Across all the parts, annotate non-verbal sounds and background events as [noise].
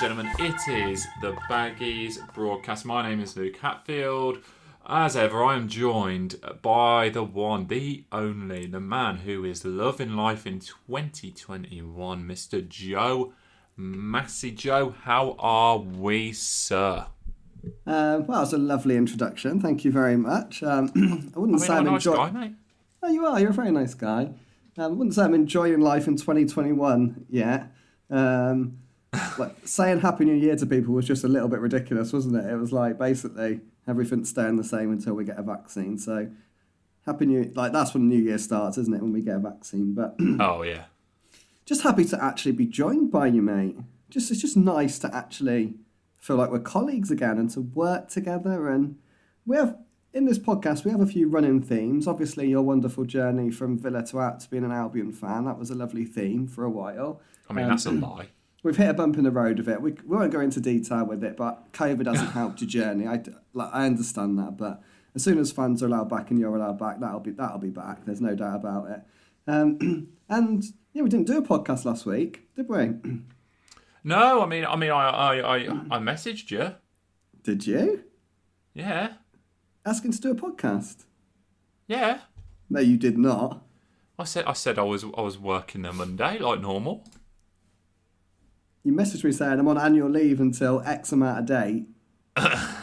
and gentlemen, it is the Baggies broadcast. My name is Luke Hatfield. As ever, I am joined by the one, the only, the man who is loving life in 2021, Mr. Joe Massey. Joe, how are we, sir? Uh, well, it's a lovely introduction. Thank you very much. Um, [clears throat] I wouldn't I say mean, I'm I'm a nice enjoying. guy, mate. Oh, you are. You're a very nice guy. Um, I wouldn't say I'm enjoying life in 2021 yet. Um, like saying Happy New Year to people was just a little bit ridiculous, wasn't it? It was like basically everything's staying the same until we get a vaccine. So Happy New like that's when New Year starts, isn't it? When we get a vaccine. But [clears throat] Oh, yeah. just happy to actually be joined by you, mate. Just it's just nice to actually feel like we're colleagues again and to work together. And we have in this podcast we have a few running themes. Obviously, your wonderful journey from Villa to out to being an Albion fan that was a lovely theme for a while. I mean, Um, that's a [clears throat] lie. We've hit a bump in the road of it. We, we won't go into detail with it, but COVID hasn't [laughs] helped your journey. I, like, I understand that, but as soon as fans are allowed back and you're allowed back, that'll be that'll be back. There's no doubt about it. Um, [clears throat] and yeah, we didn't do a podcast last week, did we? No, I mean, I mean, I, I, I, I messaged you. Did you? Yeah, Asking to do a podcast? yeah. No, you did not. I said, I said I was, I was working the Monday like normal. You messaged me saying I'm on annual leave until X amount of date. [laughs] I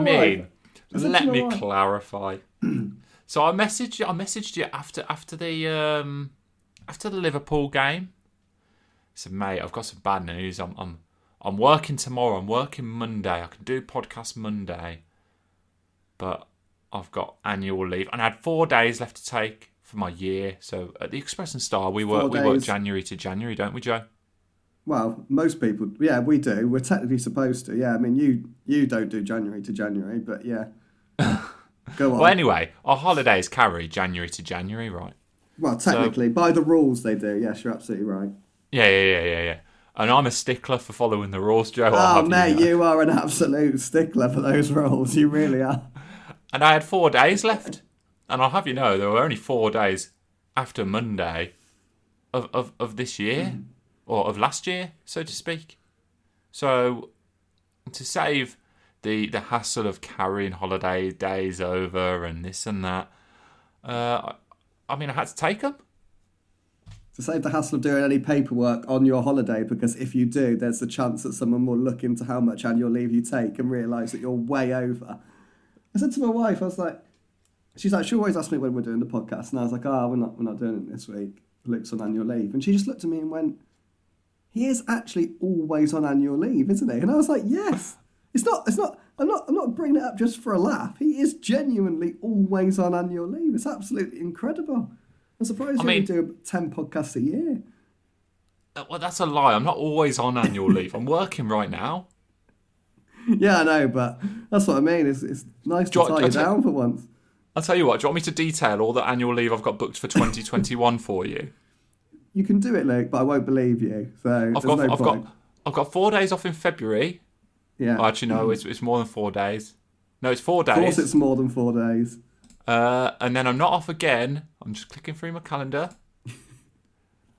mean, wife- I said to let me wife- clarify. [clears throat] so I messaged you. I messaged you after after the um after the Liverpool game. I said, mate, I've got some bad news. I'm I'm I'm working tomorrow. I'm working Monday. I can do podcast Monday, but I've got annual leave, and I had four days left to take for my year. So at the Express and Star, we work Four we work. January to January, don't we, Joe? Well, most people, yeah, we do. We're technically supposed to. Yeah, I mean, you you don't do January to January, but yeah. [laughs] Go on. Well, anyway, our holidays carry January to January, right? well, technically, by the rules, they do. Yes, you're absolutely right. Yeah, yeah, yeah, yeah, yeah. And I'm a stickler for following the rules, Joe. Oh, mate, know. you are an absolute stickler for those rules. You really are. [laughs] And I had four days left. And I'll have you know, there were only four days after Monday of, of, of this year, or of last year, so to speak. So, to save the, the hassle of carrying holiday days over and this and that, uh, I, I mean, I had to take them. To save the hassle of doing any paperwork on your holiday, because if you do, there's a chance that someone will look into how much annual leave you take and realise that you're way over. I said to my wife, I was like, she's like, she always asks me when we're doing the podcast, and I was like, oh, we're not, we're not doing it this week. Luke's on annual leave, and she just looked at me and went, he is actually always on annual leave, isn't he? And I was like, yes. [laughs] It's not. It's not. I'm not. I'm not bringing it up just for a laugh. He is genuinely always on annual leave. It's absolutely incredible. I'm surprised I you mean- only do ten podcasts a year. Uh, Well, that's a lie. I'm not always on annual leave. I'm working right now. [laughs] Yeah, I know, but that's what I mean. It's, it's nice to tie you I tell- down for once. I'll tell you what, do you want me to detail all the annual leave I've got booked for 2021 [laughs] for you? You can do it, Luke, but I won't believe you. So I've got, no I've point. got, I've got four days off in February. yeah. Oh, actually, no, it's, it's more than four days. No, it's four days. of course, it's more than four days. Uh, and then I'm not off again. I'm just clicking through my calendar [laughs]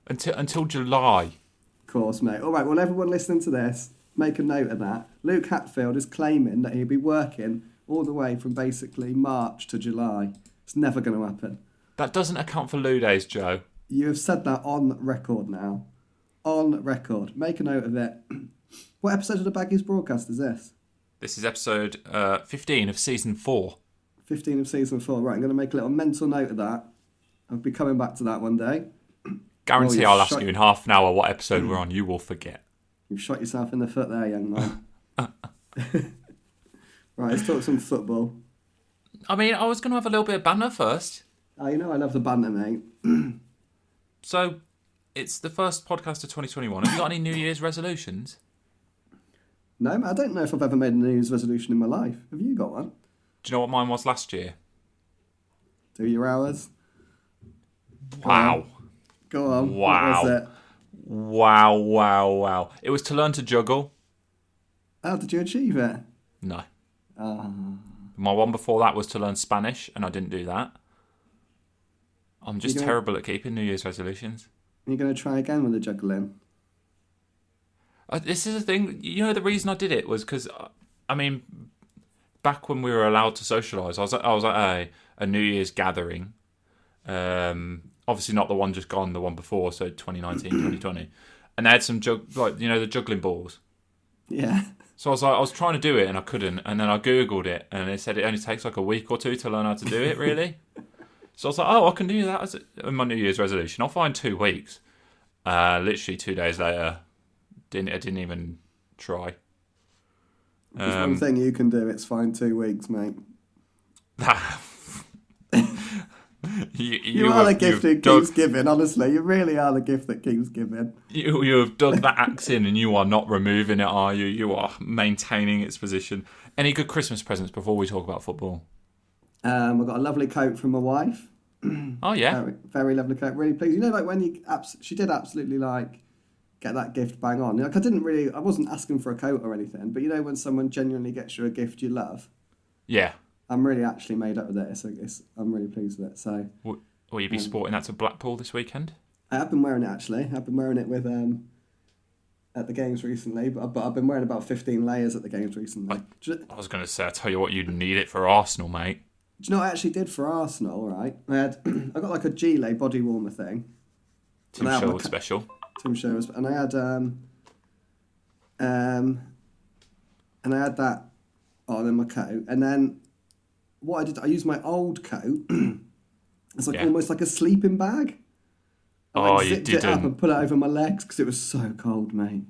until until July. Of course, mate. All right. Well, everyone listening to this, make a note of that. Luke Hatfield is claiming that he'll be working all the way from basically March to July. It's never going to happen. That doesn't account for Lou days, Joe. You have said that on record now. On record. Make a note of it. [clears throat] What episode of the Baggies broadcast is this? This is episode uh, 15 of season four. 15 of season four. Right, I'm going to make a little mental note of that. I'll be coming back to that one day. [clears throat] Guarantee Oh, I'll ask you in half an hour what episode we're on. You will forget. You've shot yourself in the foot there, young man. [laughs] right, let's talk some football. I mean, I was going to have a little bit of banter first. Oh, you know I love the banter, mate. [clears throat] So, it's the first podcast of 2021. Have you got any New Year's resolutions? No, I don't know if I've ever made a New Year's resolution in my life. Have you got one? Do you know what mine was last year? Do your hours. Wow. Go on. Wow. What was it? Wow, wow, wow. It was to learn to juggle. How did you achieve it? No. Ah, My one before that was to learn Spanish, and I didn't do that. I'm just don't- terrible at keeping New Year's resolutions. are you going to try again with the juggling? Uh, this is the thing. You know, the reason I did it was because, I mean, back when we were allowed to socialise, I was I was at a, a New Year's gathering. Um, obviously not the one just gone, the one before, so 2019, 2020, and they had some jug like you know the juggling balls. Yeah. So I was like, I was trying to do it and I couldn't, and then I googled it and it said it only takes like a week or two to learn how to do it. Really. [laughs] so I was like, oh, I can do that as a, my New Year's resolution. I'll find two weeks. Uh, literally two days later, didn't I didn't even try. There's Um, one thing you can do. It's fine. Two weeks, mate. [laughs] [laughs] you, You, are the gift that keeps giving. Honestly, you really are the gift that keeps giving. You, you have dug that axe in and you are not removing it, are you? You are maintaining its position. Any good Christmas presents before we talk about football? Um, I got a lovely coat from my wife. Oh, yeah. Very, very lovely coat. Really pleased. You know, like when you, abs- she did absolutely like get that gift bang on. Like I didn't really, I wasn't asking for a coat or anything, but you know when someone genuinely gets you a gift you love, Yeah. I'm really actually made up with it. So it's, I'm really pleased with it. So Will you be sporting that to Blackpool this weekend? I have been wearing it actually. I've been wearing it with um at the games recently, but, but I've been wearing about 15 layers at the games recently. Do, you- I was going to say, I tell you what, you'd need it for Arsenal, mate. you know what I actually did for Arsenal? Right, I had [clears throat] I got like a Gilet body warmer thing. Tim And I have my Sherwood ca- special. Tim Sherwood, and I had um um and I had that on in my coat, and then what I did, I used my old coat. [clears throat] it's like Yeah. almost like a sleeping bag. I Oh, like, you zipped it up and put it over my legs because it was so cold, mate.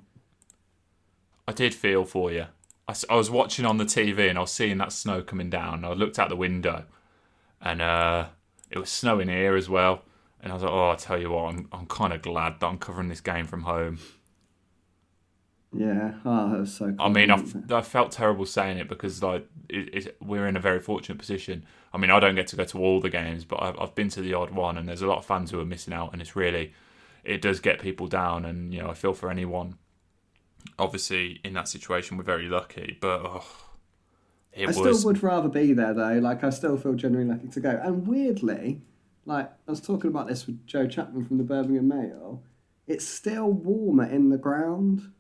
I did feel for you. I was watching on the TV and I was seeing that snow coming down. I looked out the window and uh, it was snowing here as well. And I was like, oh, I tell you what, I'm, I'm kind of glad that I'm covering this game from home. Yeah, oh, that was so cold. I mean, I, wasn't it? f- I felt terrible saying it because like it, it, we're in a very fortunate position. I mean, I don't get to go to all the games, but I've, I've been to the odd one, and there's a lot of fans who are missing out, and it's really it does get people down, and you know I feel for anyone. Obviously, in that situation, we're very lucky, but oh, it I was still would rather be there though. Like I still feel genuinely lucky to go. And weirdly, like I was talking about this with Joe Chapman from the Birmingham Mail, it's still warmer in the ground.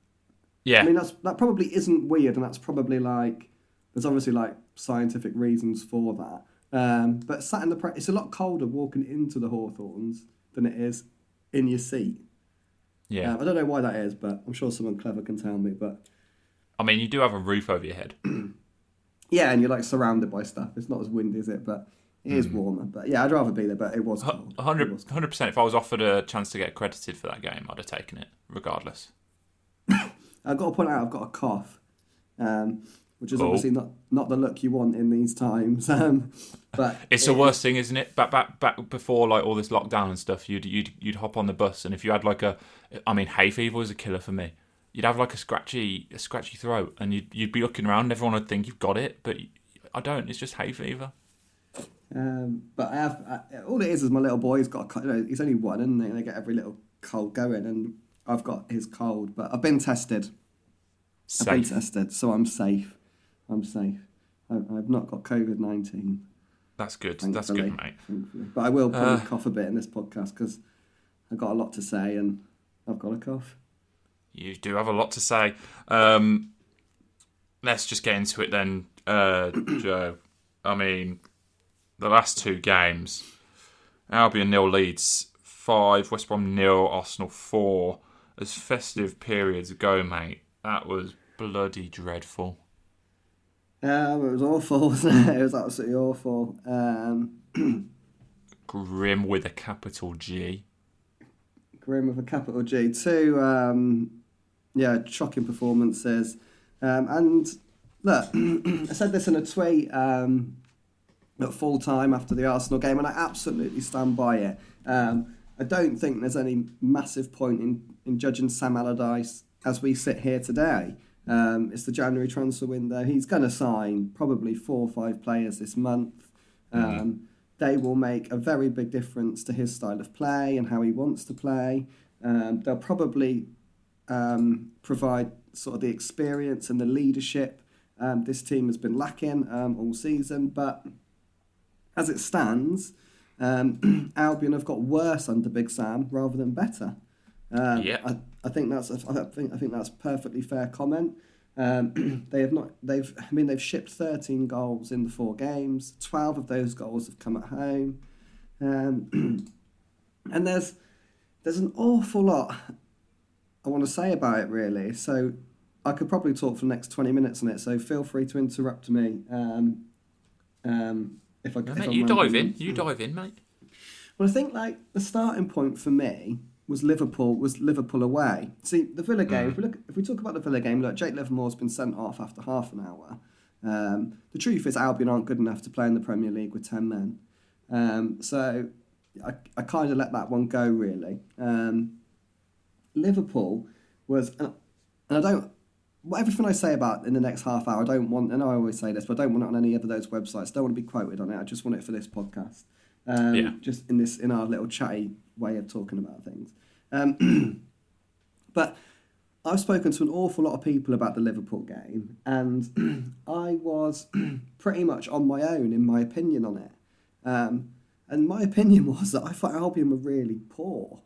yeah, I mean, that's that probably isn't weird, and that's probably like there's obviously like scientific reasons for that. Um, but sat in the pre- it's a lot colder walking into the Hawthorns than it is in your seat. yeah. Um, I don't know why that is, but I'm sure someone clever can tell me. But I mean, you do have a roof over your head. [clears throat] yeah, and you're like surrounded by stuff. It's not as windy, is it? But it is warmer. But yeah, I'd rather be there. But it was cold. It was 100 percent. If I was offered a chance to get credited for that game, I'd have taken it, regardless. [laughs] I've got to point out I've got a cough, um, which is Oh. obviously not, not the look you want in these times. [laughs] Um, but It's the worst thing, isn't it? Back back back before like all this lockdown and stuff, you'd you'd you'd hop on the bus, and if you had like a, I mean, hay fever was a killer for me. You'd have like a scratchy a scratchy throat, and you'd you'd be looking around, and everyone would think you've got it, but I don't. It's just hay fever. Um, but I have I, all it is is my little boy's got a you know, he's only one, and they, they get every little cold going, and I've got his cold. But I've been tested. I've been tested, so I'm safe. I'm safe. I, I've not got COVID nineteen. That's good. Thankfully, That's good, mate. thankfully. But I will probably Uh, cough a bit in this podcast because I've got a lot to say, and I've got a cough. You do have a lot to say. Um, let's just get into it then, uh, Joe. I mean, the last two games, Albion nil Leeds five, West Brom nil, Arsenal four. As festive periods go, mate, that was bloody dreadful. Um, it was awful. Wasn't it? it was absolutely awful. Um, [clears throat] Grim with a capital G. grim with a capital G. Two, um, yeah, shocking performances. Um, and look, [clears throat] I said this in a tweet um, at full time after the Arsenal game, and I absolutely stand by it. Um, I don't think there's any massive point in, in judging Sam Allardyce as we sit here today. Um, it's the January transfer window. He's going to sign probably four or five players this month. Um, They will make a very big difference to his style of play and how he wants to play. Um, they'll probably um, provide sort of the experience and the leadership um, this team has been lacking um, all season. But as it stands, um, [clears throat] Albion have got worse under Big Sam rather than better. Um, Yeah. I, I think that's a, I think I think that's perfectly fair comment. Um, [clears throat] they have not. They've. I mean, they've shipped thirteen goals in the four games. Twelve of those goals have come at home, um, [clears throat] and there's there's an awful lot I want to say about it. Really, so I could probably talk for the next twenty minutes on it. So feel free to interrupt me. Um, um, if I, No, if mate, I'm you dive in. You dive in, mate. Well, I think like the starting point for me was Liverpool was Liverpool away. See the Villa game. If we look, if we talk about the Villa game, look, Jake Livermore's been sent off after half an hour. Um, the truth is, Albion aren't good enough to play in the Premier League with ten men. Um, so I, I kind of let that one go really. Um, Liverpool was, and and I don't. Everything I say about in the next half hour, I don't want. I know I always say this, but I don't want it on any of those websites. I don't want to be quoted on it. I just want it for this podcast. Um, Yeah. Just in this, in our little chatty way of talking about things. Um, [clears throat] but I've spoken to an awful lot of people about the Liverpool game, and [clears throat] I was [clears throat] pretty much on my own in my opinion on it. Um, and my [laughs] opinion was that I thought Albion were really poor.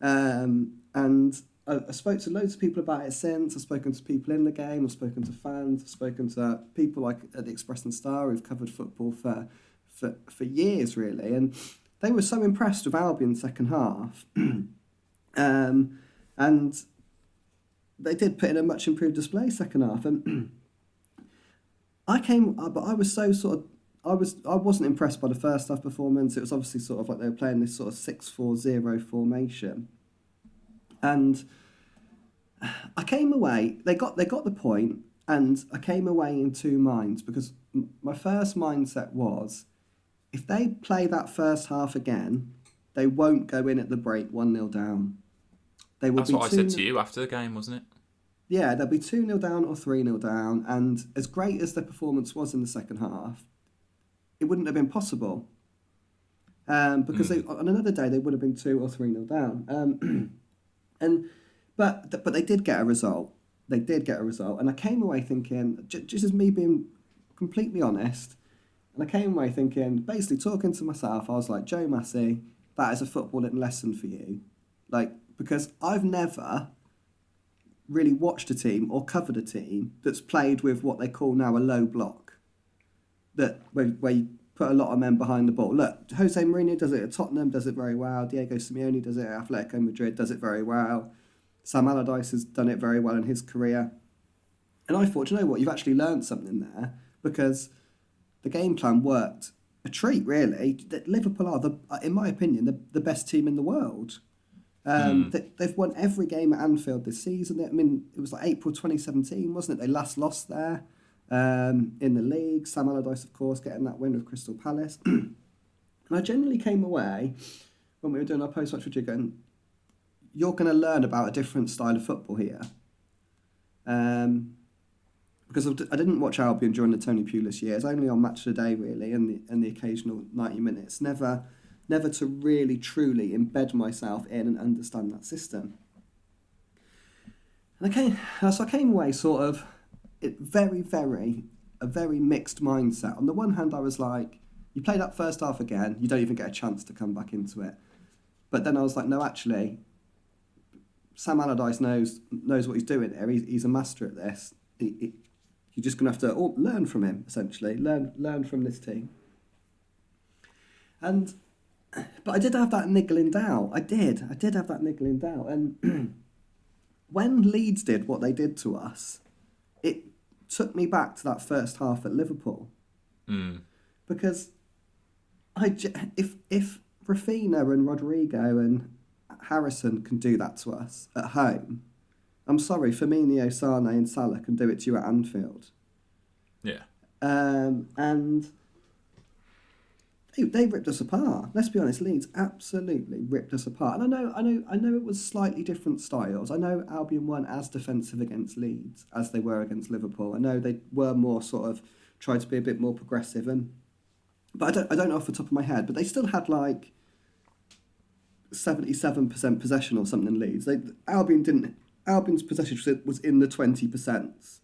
Um, and I, I spoke to loads of people about it since. I've spoken to people in the game. I've spoken to fans. I've spoken to people like at the Express and Star who've covered football for for, for years, really. And they were so impressed with Albion's second half. [clears throat] um, and they did put in a much improved display second half. And [clears throat] I came, uh, but I was so sort of. I was I wasn't impressed by the first half performance. It was obviously sort of like they were playing this sort of 6-4-0 formation. And I came away. They got they got the point, and I came away in two minds because my first mindset was, if they play that first half again, they won't go in at the break one 0 down. They will That's what I 2 said to you after the game, wasn't it? yeah, they'll be 2 0 down or 3 0 down. And as great as their performance was in the second half, it wouldn't have been possible. Um, because they, on another day, they would have been 2 or 3 0 down. Um, [clears throat] and but, but they did get a result. They did get a result. And I came away thinking, just as me being completely honest, and I came away thinking, basically talking to myself, I was like, Joe Massey, that is a footballing lesson for you. Like, because I've never really watched a team or covered a team that's played with what they call now a low block. That where, where you put a lot of men behind the ball. Look, Jose Mourinho does it at Tottenham, does it very well. Diego Simeone does it at Atletico Madrid, does it very well. Sam Allardyce has done it very well in his career. And I thought, you know what, you've actually learned something there because the game plan worked a treat, really. That Liverpool are, the, in my opinion, the, the best team in the world. Um, they, they've won every game at Anfield this season. I mean, it was like April 2017, wasn't it? They last lost there um, in the league. Sam Allardyce, of course, getting that win with Crystal Palace. [clears throat] and I generally came away when we were doing our post-match review going, you're going to learn about a different style of football here. Um, because I didn't watch Albion during the Tony Pulis years, only on Match of the Day really, and the and the occasional ninety minutes. Never, never to really truly embed myself in and understand that system. And I came, uh, so I came away sort of, it very very, a very mixed mindset. On the one hand, I was like, you play that first half again, you don't even get a chance to come back into it. But then I was like, no, actually, Sam Allardyce knows knows what he's doing there. He's, he's a master at this. He, you're just going to have to oh, learn from him, essentially. Learn learn from this team. And but I did have that niggling doubt. I did. I did have that niggling doubt. And [clears throat] when Leeds did what they did to us, it took me back to that first half at Liverpool Mm. because I if if Raphinha and Rodrigo and Harrison can do that to us at home, I'm sorry, Firmino, Mané, and Salah can do it to you at Anfield. Yeah. Um, and they, they ripped us apart. Let's be honest, Leeds absolutely ripped us apart. And I know, I know, I know it was slightly different styles. I know Albion weren't as defensive against Leeds as they were against Liverpool. I know they were more sort of tried to be a bit more progressive and. But I don't, I don't know off the top of my head. But they still had like seventy-seven percent possession or something. Leeds. They Albion didn't. Albion's possession was- in the twenty percent.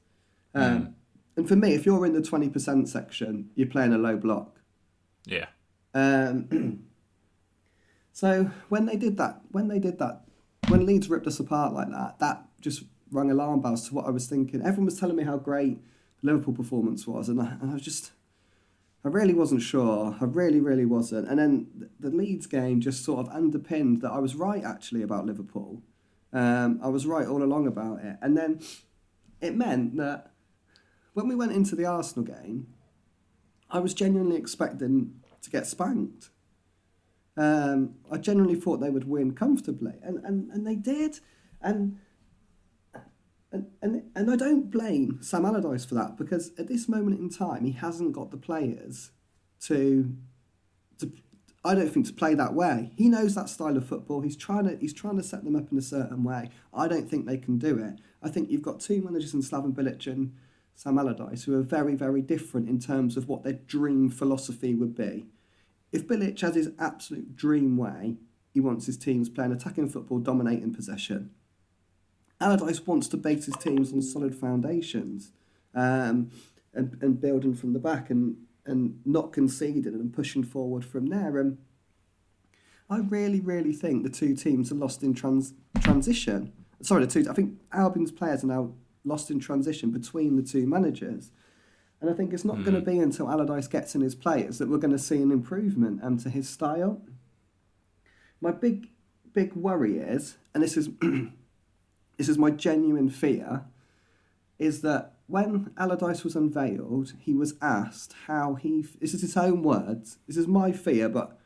Um, And for me, if you're in the twenty percent section, you're playing a low block. Yeah. Um, [clears throat] so when they did that, when they did that when Leeds ripped us apart like that, that just rung alarm bells to what I was thinking. Everyone was telling me how great the Liverpool performance was, and I, and I was just, I really wasn't sure. I really, really wasn't. And then the, the Leeds game just sort of underpinned that I was right actually about Liverpool. Um, I was right all along about it, and then it meant that when we went into the Arsenal game, I was genuinely expecting to get spanked. Um, I genuinely thought they would win comfortably, and, and, and they did. And, and and and I don't blame Sam Allardyce for that because at this moment in time he hasn't got the players to to I don't think to play that way. He knows that style of football. He's trying to he's trying to set them up in a certain way. I don't think they can do it. I think you've got two managers in Slaven Bilic and Sam Allardyce who are very very different in terms of what their dream philosophy would be. If Bilic has his absolute dream way, he wants his teams playing attacking football, dominating possession. Allardyce wants to base his teams on solid foundations um, and, and building from the back and, and not conceding and pushing forward from there. And I really, really think the two teams are lost in trans- transition. Sorry, the two. I think Albion's players are now lost in transition between the two managers. And I think it's not mm. going to be until Allardyce gets in his players that we're going to see an improvement um, to his style. My big, big worry is, and this is [clears throat] this is my genuine fear, is that when Allardyce was unveiled, he was asked how he. This is his own words. This is my fear, but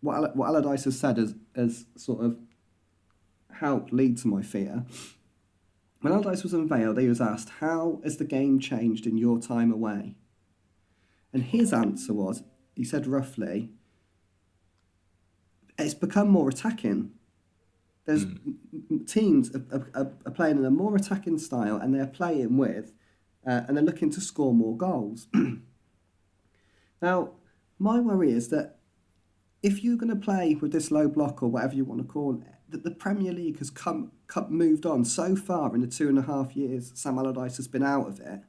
what what Allardyce has said has, has sort of helped lead to my fear. When Allardyce was unveiled, he was asked, How has the game changed in your time away? And his answer was, he said roughly, It's become more attacking. There's mm. teams are, are, are, playing in a more attacking style, and they're playing with, uh, and they're looking to score more goals. [clears throat] now, my worry is that if you're going to play with this low block or whatever you want to call it, that the Premier League has come, come moved on so far in the two and a half years Sam Allardyce has been out of it.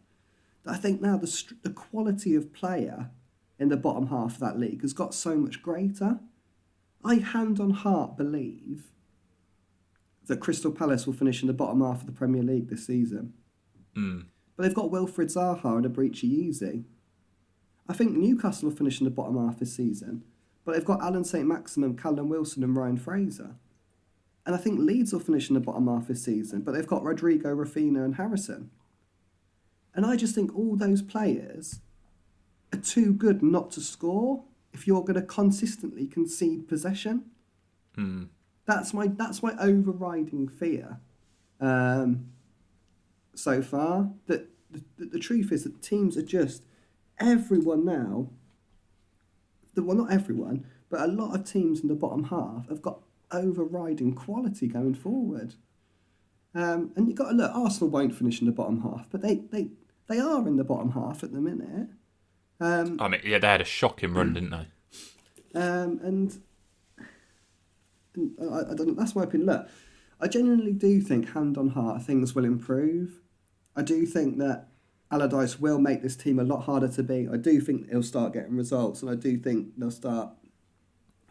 That I think now the the quality of player in the bottom half of that league has got so much greater. I hand on heart believe that Crystal Palace will finish in the bottom half of the Premier League this season. Mm. But they've got Wilfried Zaha and Eberechi Eze. I think Newcastle will finish in the bottom half this season, but they've got Alan Saint-Maximin, Callum Wilson, and Ryan Fraser. And I think Leeds will finish in the bottom half this season, but they've got Rodrigo, Raphinha, and Harrison. And I just think all those players are too good not to score if you're going to consistently concede possession. Mm. That's my that's my overriding fear. Um, so far, that the, the, truth is that teams are just everyone now. The, well, not everyone, but a lot of teams in the bottom half have got overriding quality going forward. Um, and you've got to look. Arsenal won't finish in the bottom half, but they they, they are in the bottom half at the minute. Um, I mean, yeah, they had a shocking run, didn't they? Um, and I, I don't. That's my opinion. Look, I genuinely do think, hand on heart, things will improve. I do think that Allardyce will make this team a lot harder to beat. I do think he'll start getting results, and I do think they'll start.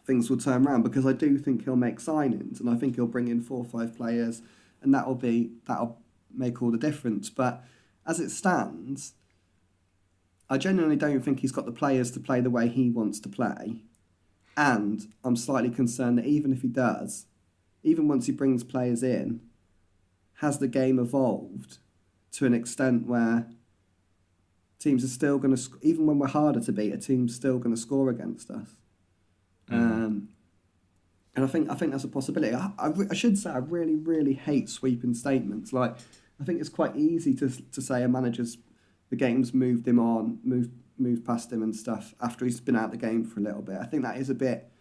Things will turn around because I do think he'll make signings, and I think he'll bring in four or five players, and that'll be that'll make all the difference. But as it stands, I genuinely don't think he's got the players to play the way he wants to play. And I'm slightly concerned that even if he does, even once he brings players in, has the game evolved to an extent where teams are still going to, sc- even when we're harder to beat, a team's still going to score against us. Mm. Um, and I think I think that's a possibility. I, I, I, should say I really really hate sweeping statements. Like I think it's quite easy to to say a manager's the game's moved him on, moved moved past him and stuff after he's been out the game for a little bit. I think that is a bit.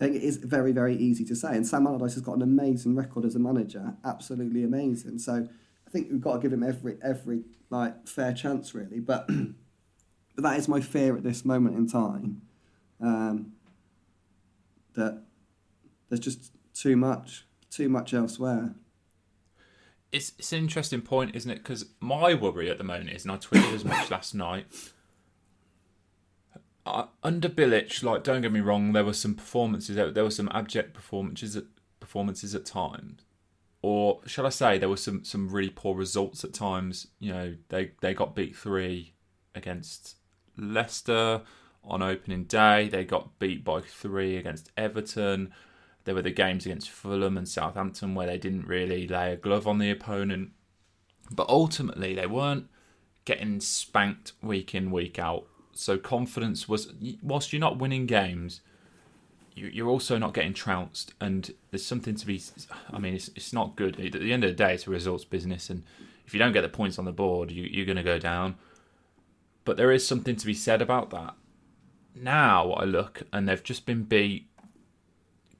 I think it is very, very easy to say. And Sam Allardyce has got an amazing record as a manager, absolutely amazing. So I think we've got to give him every every like fair chance, really. But [clears throat] but that is my fear at this moment in time. Um, that there's just too much, too much elsewhere it's it's an interesting point, isn't it? Because my worry at the moment is, and I tweeted as much last night uh, under Bilic, like don't get me wrong, there were some performances, there, there were some abject performances at, performances at times, or shall I say there were some some really poor results at times. You know, they they got beat three against Leicester on opening day. They got beat by three against Everton. There were the games against Fulham and Southampton where they didn't really lay a glove on the opponent. But ultimately, they weren't getting spanked week in, week out. So confidence was, whilst you're not winning games, you're also not getting trounced. And there's something to be, I mean, it's, it's not good. At the end of the day, it's a results business. And if you don't get the points on the board, you, you're going to go down. But there is something to be said about that. Now I look and they've just been beat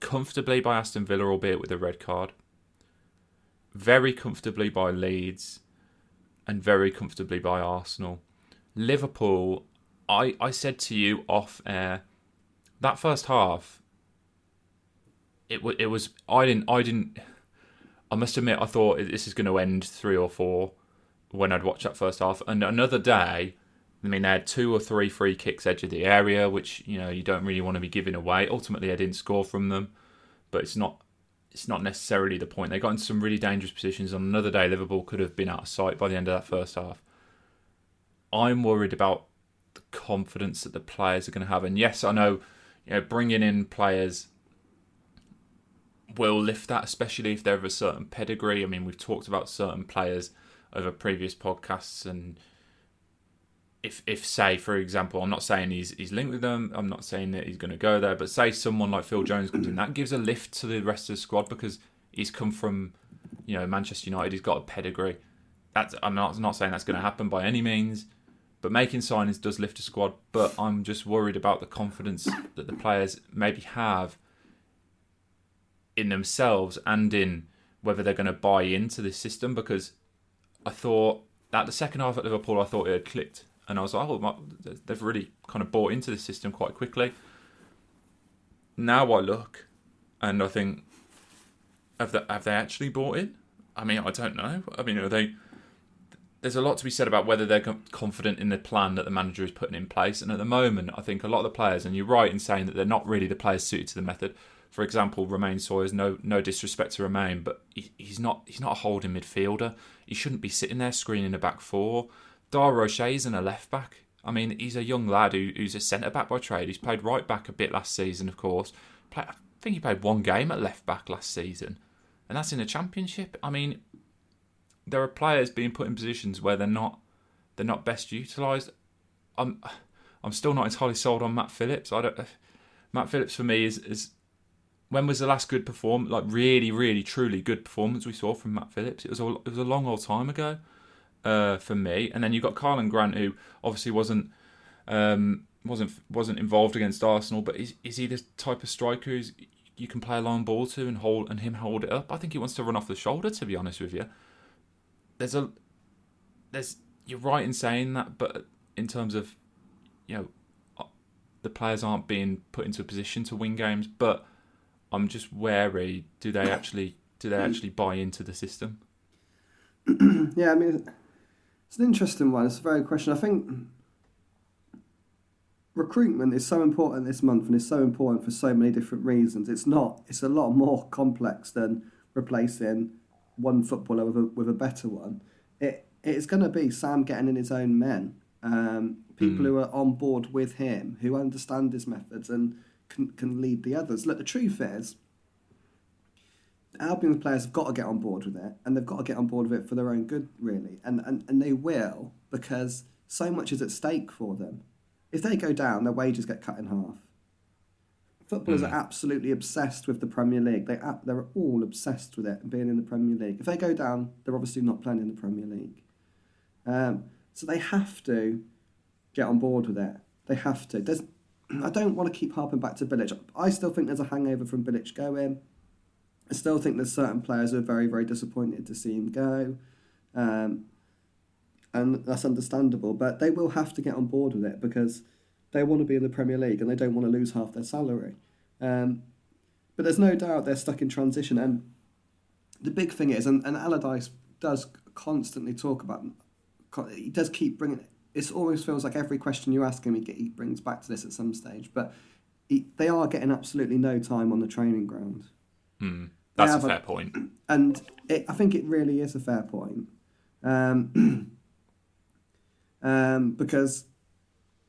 comfortably by Aston Villa, albeit with a red card. Very comfortably by Leeds, and very comfortably by Arsenal. Liverpool, I, I said to you off air, that first half, it was it was I didn't I didn't I must admit I thought this is going to end three or four when I'd watched that first half, and another day I mean, they had two or three free kicks edge of the area, which you know you don't really want to be giving away. Ultimately, I didn't score from them, but it's not it's not necessarily the point. They got into some really dangerous positions. On another day, Liverpool could have been out of sight by the end of that first half. I'm worried about confidence that the players are going to have. And yes, I know, you know, bringing in players will lift that, especially if they're of a certain pedigree. I mean, we've talked about certain players over previous podcasts and if if say for example, I'm not saying he's he's linked with them. I'm not saying that he's going to go there, but say someone like Phil Jones comes in, that gives a lift to the rest of the squad because he's come from you know Manchester United. He's got a pedigree. That's I'm not not saying that's going to happen by any means, but making signings does lift a squad. But I'm just worried about the confidence that the players maybe have in themselves and in whether they're going to buy into this system because I thought that the second half at Liverpool, I thought it had clicked and I was like, oh, my, they've really kind of bought into the system quite quickly. Now I look, and I think, have they, have they actually bought in? I mean, I don't know. I mean, are they? There's a lot to be said about whether they're confident in the plan that the manager is putting in place. And at the moment, I think a lot of the players, and you're right in saying that they're not really the players suited to the method. For example, Romain Sawyers, no no disrespect to Romain, but he, he's not he's not a holding midfielder. He shouldn't be sitting there screening a back four. Dara O'Shea's in a left back. I mean, he's a young lad who, who's a centre back by trade. He's played right back a bit last season, of course. Play, I think he played one game at left back last season, and that's in a championship. I mean, there are players being put in positions where they're not they're not best utilised. I'm I'm still not entirely sold on Matt Phillips. I don't. Matt Phillips for me is is when was the last good perform like really really truly good performance we saw from Matt Phillips? It was a, it was a long old time ago uh, for me. And then you've got Karlan Grant, who obviously wasn't um, wasn't wasn't involved against Arsenal, but is is he the type of striker who's you can play a long ball to and hold and him hold it up? I think he wants to run off the shoulder. To be honest with you, there's a there's you're right in saying that, but in terms of you know uh, the players aren't being put into a position to win games, but I'm just wary. Do they actually do they actually buy into the system? [clears throat] yeah, I mean, it's an interesting one. It's a very question. I think recruitment is so important this month and is so important for so many different reasons. It's not. It's a lot more complex than replacing one footballer with a, with a better one. It it's going to be Sam getting in his own men, um, people mm. who are on board with him, who understand his methods and can can lead the others. Look, the truth is Albion's players have got to get on board with it, and they've got to get on board with it for their own good, really, and and, and they will because so much is at stake for them. If they go down, their wages get cut in half. Footballers mm. are absolutely obsessed with the Premier League. They they're all obsessed with it and being in the Premier League. If they go down, they're obviously not playing in the Premier League. Um, so they have to get on board with it. They have to. There's, [clears throat] I don't want to keep harping back to Bilic. I still think there's a hangover from Bilic going. I still think there's certain players who are very, very disappointed to see him go. Um, and that's understandable, but they will have to get on board with it because they want to be in the Premier League and they don't want to lose half their salary. Um, but there's no doubt they're stuck in transition. And the big thing is, and, and Allardyce does constantly talk about, he does keep bringing it. It always feels like every question you ask him, he, he brings back to this at some stage. But he, they are getting absolutely no time on the training ground. Mm That's a have a- fair point. [clears throat] and it, I think it really is a fair point, um, [clears throat] um, because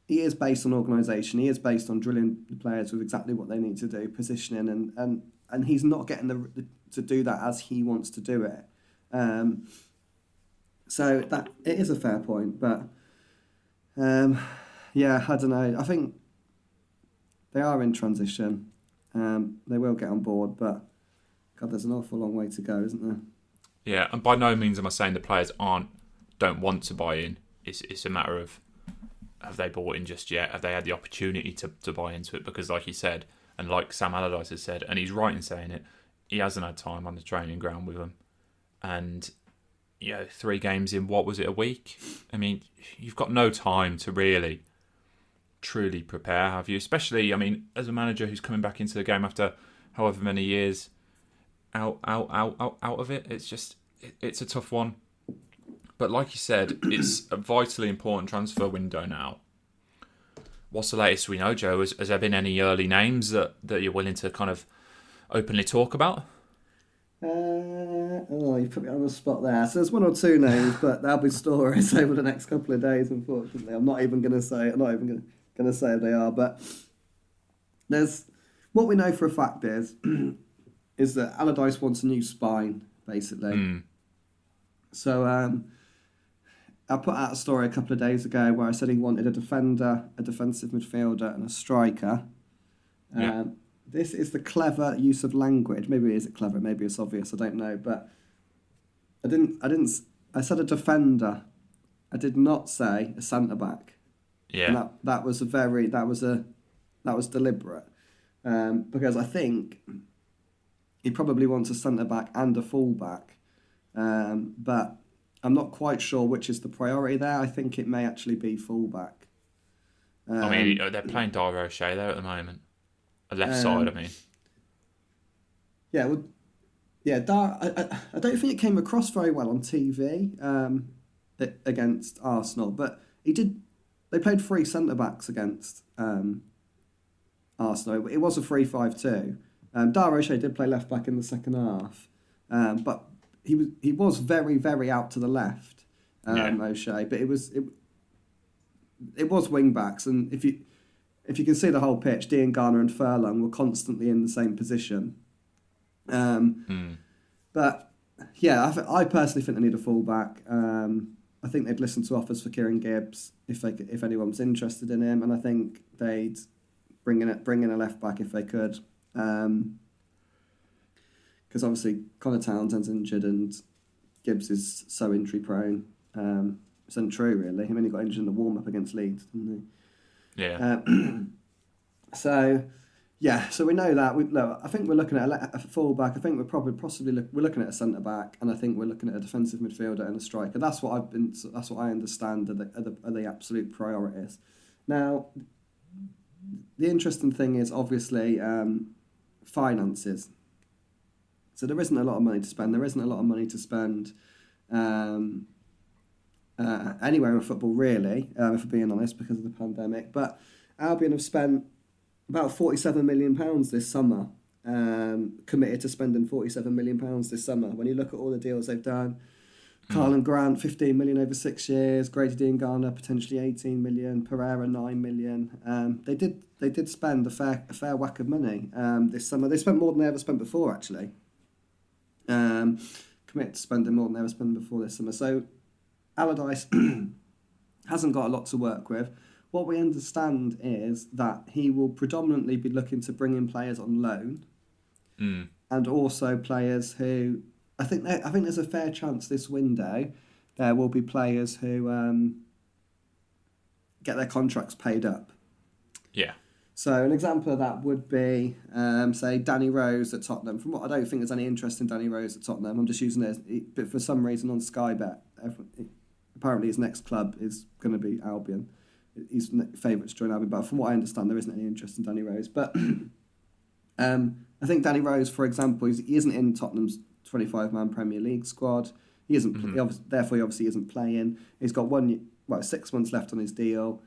he is based on organisation. He is based on drilling the players with exactly what they need to do, positioning, and and and he's not getting the, the to do that as he wants to do it. Um, so that it is a fair point, but um, yeah, I don't know. I think they are in transition. Um, they will get on board, but God, there's an awful long way to go, isn't there? Yeah, and by no means am I saying the players aren't don't want to buy in. It's it's a matter of have they bought in just yet? Have they had the opportunity to, to buy into it? Because like you said, and like Sam Allardyce has said, and he's right in saying it, he hasn't had time on the training ground with them. And you know, three games in what was it, a week? I mean, you've got no time to really truly prepare, have you? Especially, I mean, as a manager who's coming back into the game after however many years out out out out, out of it, it's just it, it's a tough one. But like you said, [clears throat] it's a vitally important transfer window now. What's the latest we know, Joe? Has, has there been any early names that, that you're willing to kind of openly talk about? Uh, oh, you put me on the spot there. So there's one or two names, but there'll be stories [laughs] over the next couple of days. Unfortunately, I'm not even going to say. I'm not even going to say if they are. But there's what we know for a fact is [clears throat] is that Allardyce wants a new spine, basically. Mm. So um, I put out a story a couple of days ago where I said he wanted a defender, a defensive midfielder, and a striker. Um, Yeah. This is the clever use of language. Maybe is it clever? Maybe it's obvious. I don't know. But I didn't. I didn't. I said a defender. I did not say a centre back. And Yeah, that that was a very that was a that was deliberate um, because I think he probably wants a centre back and a full back, um, but I'm not quite sure which is the priority there. I think it may actually be fullback. Um, I mean, they're playing Dara O'Shea there at the moment. A left Um, side, I mean. yeah, well, yeah. Dar- I, I, I don't think it came across very well on TV um, against Arsenal, but he did. They played three centre backs against um, Arsenal. It was a 3 5 2. Um, Dar O'Shea did play left back in the second half, um, but he was he was very very out to the left, um, Yeah. O'Shea. But it was it, it was wing backs, and if you if you can see the whole pitch, Diangana and Furlong were constantly in the same position. Um, Hmm. but yeah, I, th- I personally think they need a fullback. Um, I think they'd listen to offers for Kieran Gibbs if they could, if anyone was interested in him, and I think they'd bring in a, bring in a left back if they could. Because obviously Conor Townsend's injured and Gibbs is so injury prone. Um, it's untrue, really. He only got injured in the warm up against Leeds, didn't he? Yeah. Uh, [clears throat] so, yeah, so we know that. We, look, I think we're looking at a, a fullback. I think we're probably possibly look, we're looking at a centre back, and I think we're looking at a defensive midfielder and a striker. That's what I've been. That's what I understand are the, are the, are the absolute priorities. Now, the interesting thing is obviously um, finances. So there isn't a lot of money to spend. There isn't a lot of money to spend. Um, uh, anywhere in football, really, um, if we're being honest, because of the pandemic. But Albion have spent about forty-seven million pounds this summer. Um, committed to spending forty-seven million pounds this summer. When you look at all the deals they've done, Karlan Grant fifteen million over six years, Grady Diangana potentially eighteen million, Pereira nine million. Um, they did they did spend a fair a fair whack of money um, this summer. They spent more than they ever spent before, actually. Um, committed to spending more than they ever spent before this summer. So Allardyce [clears throat] hasn't got a lot to work with. What we understand is that he will predominantly be looking to bring in players on loan Hmm. and also players who I think there- I think there's a fair chance this window there will be players who um, get their contracts paid up. Yeah. So an example of that would be, um, say, Danny Rose at Tottenham. From what I don't think there's any interest in Danny Rose at Tottenham. I'm just using it, as, but for some reason on Sky Bet, apparently his next club is going to be Albion. He's favourites to join Albion, but from what I understand, there isn't any interest in Danny Rose. But [clears throat] um, I think Danny Rose, for example, he isn't in Tottenham's 25-man Premier League squad. He isn't, Mhm. he obviously, therefore, he obviously isn't playing. He's got one, well, six months left on his deal.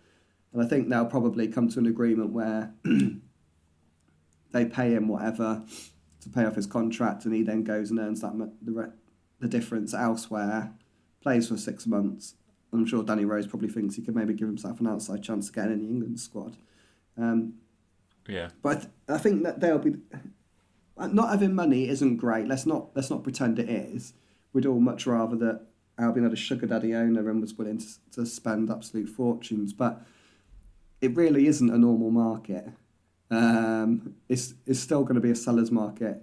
And I think they'll probably come to an agreement where [clears throat] they pay him whatever to pay off his contract, and he then goes and earns that the re- the difference elsewhere, plays for six months. I'm sure Danny Rose probably thinks he could maybe give himself an outside chance to get in the England squad. Um, Yeah. but I, th- I think that they'll be not having money isn't great. Let's not let's not pretend it is. We'd all much rather that Albion had a sugar daddy owner and was willing to, to spend absolute fortunes. But it really isn't a normal market. Um, it's it's still going to be a seller's market.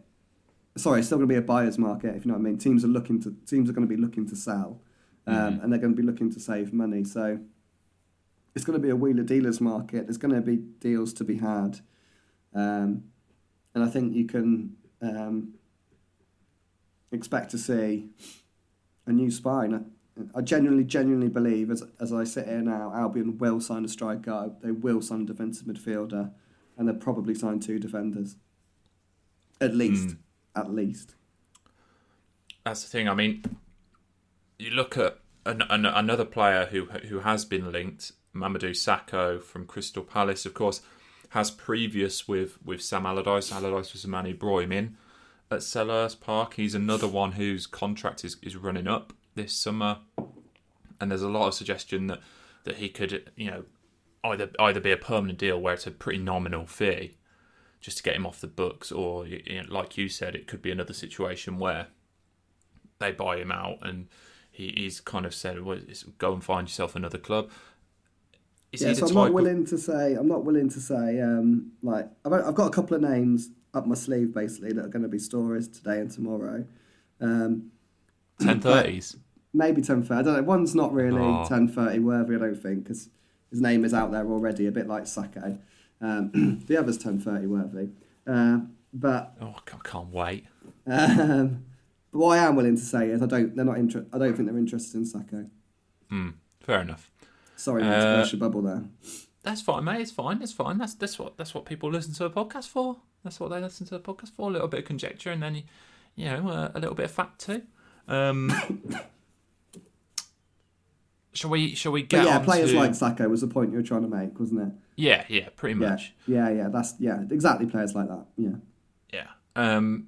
Sorry, it's still going to be a buyer's market. If you know what I mean. Teams are looking to teams are going to be looking to sell, um, and they're going to be looking to save money. So it's going to be a wheeler dealers market. There's going to be deals to be had, um, and I think you can um, expect to see a new spine. I, genuinely, genuinely believe, as as I sit here now, Albion will sign a striker. They will sign a defensive midfielder, and they'll probably sign two defenders, at least. Hmm. At least. That's the thing. I mean, you look at an, an, another player who who has been linked, Mamadou Sakho from Crystal Palace, of course, has previous with with Sam Allardyce. Allardyce was the man who brought him in at Selhurst Park. He's another one whose contract is, is running up this summer, and there's a lot of suggestion that that he could, you know, either either be a permanent deal where it's a pretty nominal fee just to get him off the books, or you know, like you said, it could be another situation where they buy him out and he, he's kind of said, well, it's- "Go and find yourself another club." Is yeah, he so the I'm not type? Of, willing to say. I'm not willing to say. Um, like I've, I've got a couple of names up my sleeve, basically, that are going to be stories today and tomorrow. Um, ten thirties. maybe ten thirty. I don't know. One's not really Oh. ten thirty worthy. I don't think because his name is out there already, a bit like Sakho. Um, [clears throat] the other's ten thirty worthy. Uh, but Oh, I can't, wait. um, but what I am willing to say is I don't. They're not inter- I don't think they're interested in Sakho. Hmm, fair enough. Sorry, to Uh, your bubble there. That's fine, mate. It's fine. It's fine. That's that's what that's what people listen to a podcast for. That's what they listen to a podcast for. A little bit of conjecture and then you, you know uh, a little bit of fact too. Um, [coughs] shall we? Shall we get But yeah, on players to- like Sakho was the point you were trying to make, wasn't it? Yeah, yeah, pretty Yeah, much. yeah, yeah. That's yeah, exactly. Players like that. Yeah. Yeah. Um,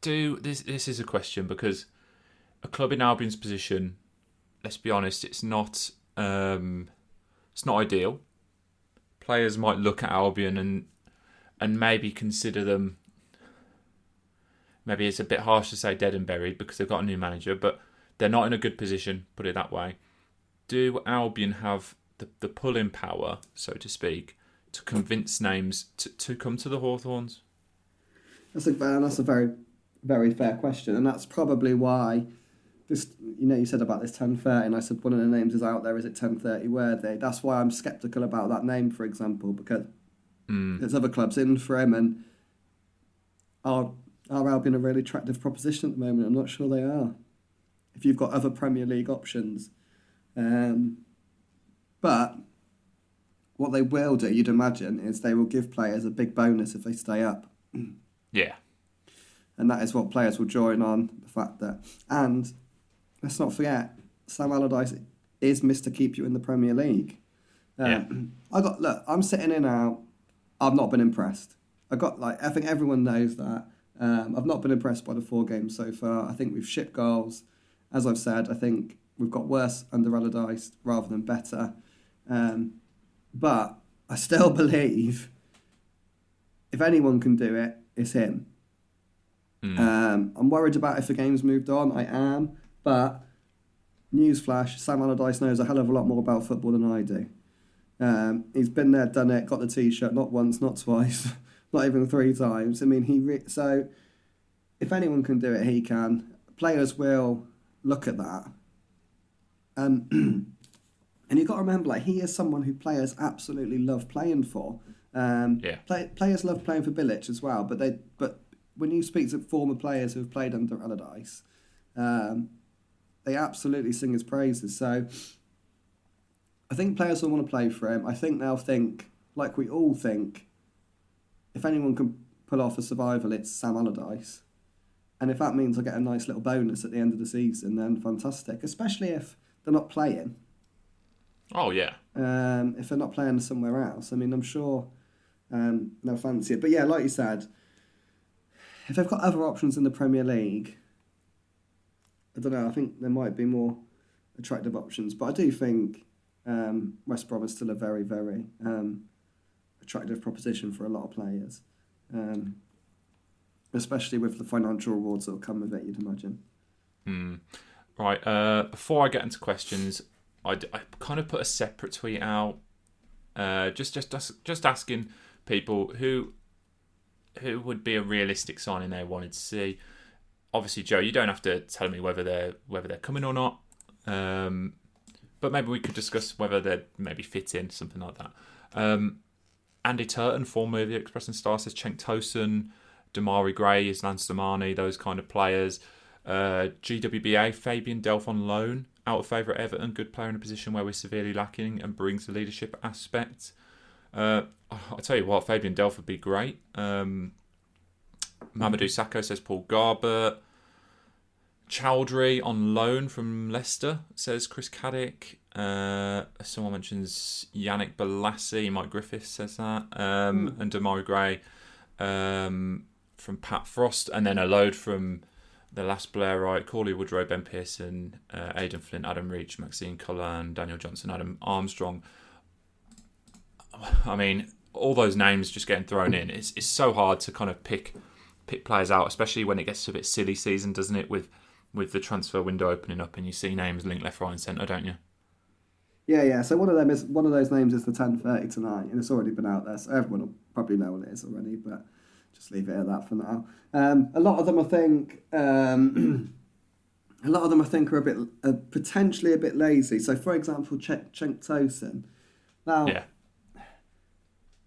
do this? This is a question because a club in Albion's position, let's be honest, it's not. Um, it's not ideal. Players might look at Albion and and maybe consider them. Maybe it's a bit harsh to say dead and buried because they've got a new manager, but they're not in a good position. Put it that way. Do Albion have the the pulling power, so to speak, to convince names to, to come to the Hawthorns? That's a that's a very very fair question, and that's probably why this. You know, you said about this ten thirty, and I said one of the names is out there. Is it ten thirty worthy? That's why I'm skeptical about that name, for example, because Mm. there's other clubs in for him, and are are Albion a really attractive proposition at the moment? I'm not sure they are. If you've got other Premier League options, um, but what they will do, you'd imagine, is they will give players a big bonus if they stay up [clears throat] Yeah. and that is what players will join on the fact that and let's not forget Sam Allardyce is Mr. Keep You in the Premier League. Um, Yeah. I got look. I'm sitting in now. I've not been impressed. I got like I think everyone knows that. Um, I've not been impressed by the four games so far. I think we've shipped goals. As I've said, I think we've got worse under Allardyce rather than better. Um, but I still [laughs] believe if anyone can do it, it's him. Mm. Um, I'm worried about if the game's moved on. I am, but newsflash: Sam Allardyce knows a hell of a lot more about football than I do. Um, he's been there, done it, got the t-shirt not once, not twice, [laughs] not even three times. I mean, he re- so if anyone can do it, he can. Players will look at that, um, [clears throat] and you've got to remember, like he is someone who players absolutely love playing for. Um, Yeah. play, players love playing for Bilic as well, but they but when you speak to former players who have played under Allardyce, um, they absolutely sing his praises. So I think players will want to play for him. I think they'll think, like we all think, if anyone can pull off a survival, it's Sam Allardyce. And if that means I get a nice little bonus at the end of the season, then fantastic. Especially if they're not playing. Oh yeah. Um, if they're not playing somewhere else, I mean, I'm sure um, they'll fancy it. But yeah, like you said, if they've got other options in the Premier League, I don't know. I think there might be more attractive options, but I do think um, West Brom is still a very, very um, attractive proposition for a lot of players, um, especially with the financial rewards that will come with it. You'd imagine. Hmm. Right. Uh, before I get into questions, I, I kind of put a separate tweet out, uh, just just just asking people who who would be a realistic signing they wanted to see. Obviously, Joe, you don't have to tell me whether they're whether they're coming or not. Um, but maybe we could discuss whether they'd maybe fit in something like that. Um, Andy Turton, former of the Express and Star, says Cenk Tosun, Demarai Gray, Islam Slimani, those kind of players. Uh, GWBA, Fabian Delph on loan, out of favour at Everton, good player in a position where we're severely lacking and brings the leadership aspect. Uh, I'll tell you what, Fabian Delph would be great. Um, Mamadou Sakho says Paul Garbutt. Choudhury on loan from Leicester, says Chris Caddick. Uh, someone mentions Yannick Bolasie, Mike Griffiths says that. Um, mm. And Demarai Gray um, from Pat Frost. And then a load from the last Blairite, Cauley Woodrow, Ben Pearson, uh, Aden Flint, Adam Reach, Maxime Colin, Daniel Johnson, Adam Armstrong. I mean, all those names just getting thrown in. It's, it's so hard to kind of pick pick players out, especially when it gets to a bit silly season, doesn't it? With with the transfer window opening up and you see names linked left, right, and centre, don't you? Yeah, yeah. So one of them is one of those names is the ten thirty tonight, and it's already been out there, so everyone will probably know what it is already. But just leave it at that for now. Um, a lot of them, I think, um, [clears throat] a lot of them, I think, are a bit uh, potentially a bit lazy. So, for example, Cenk Tosun. Now, yeah.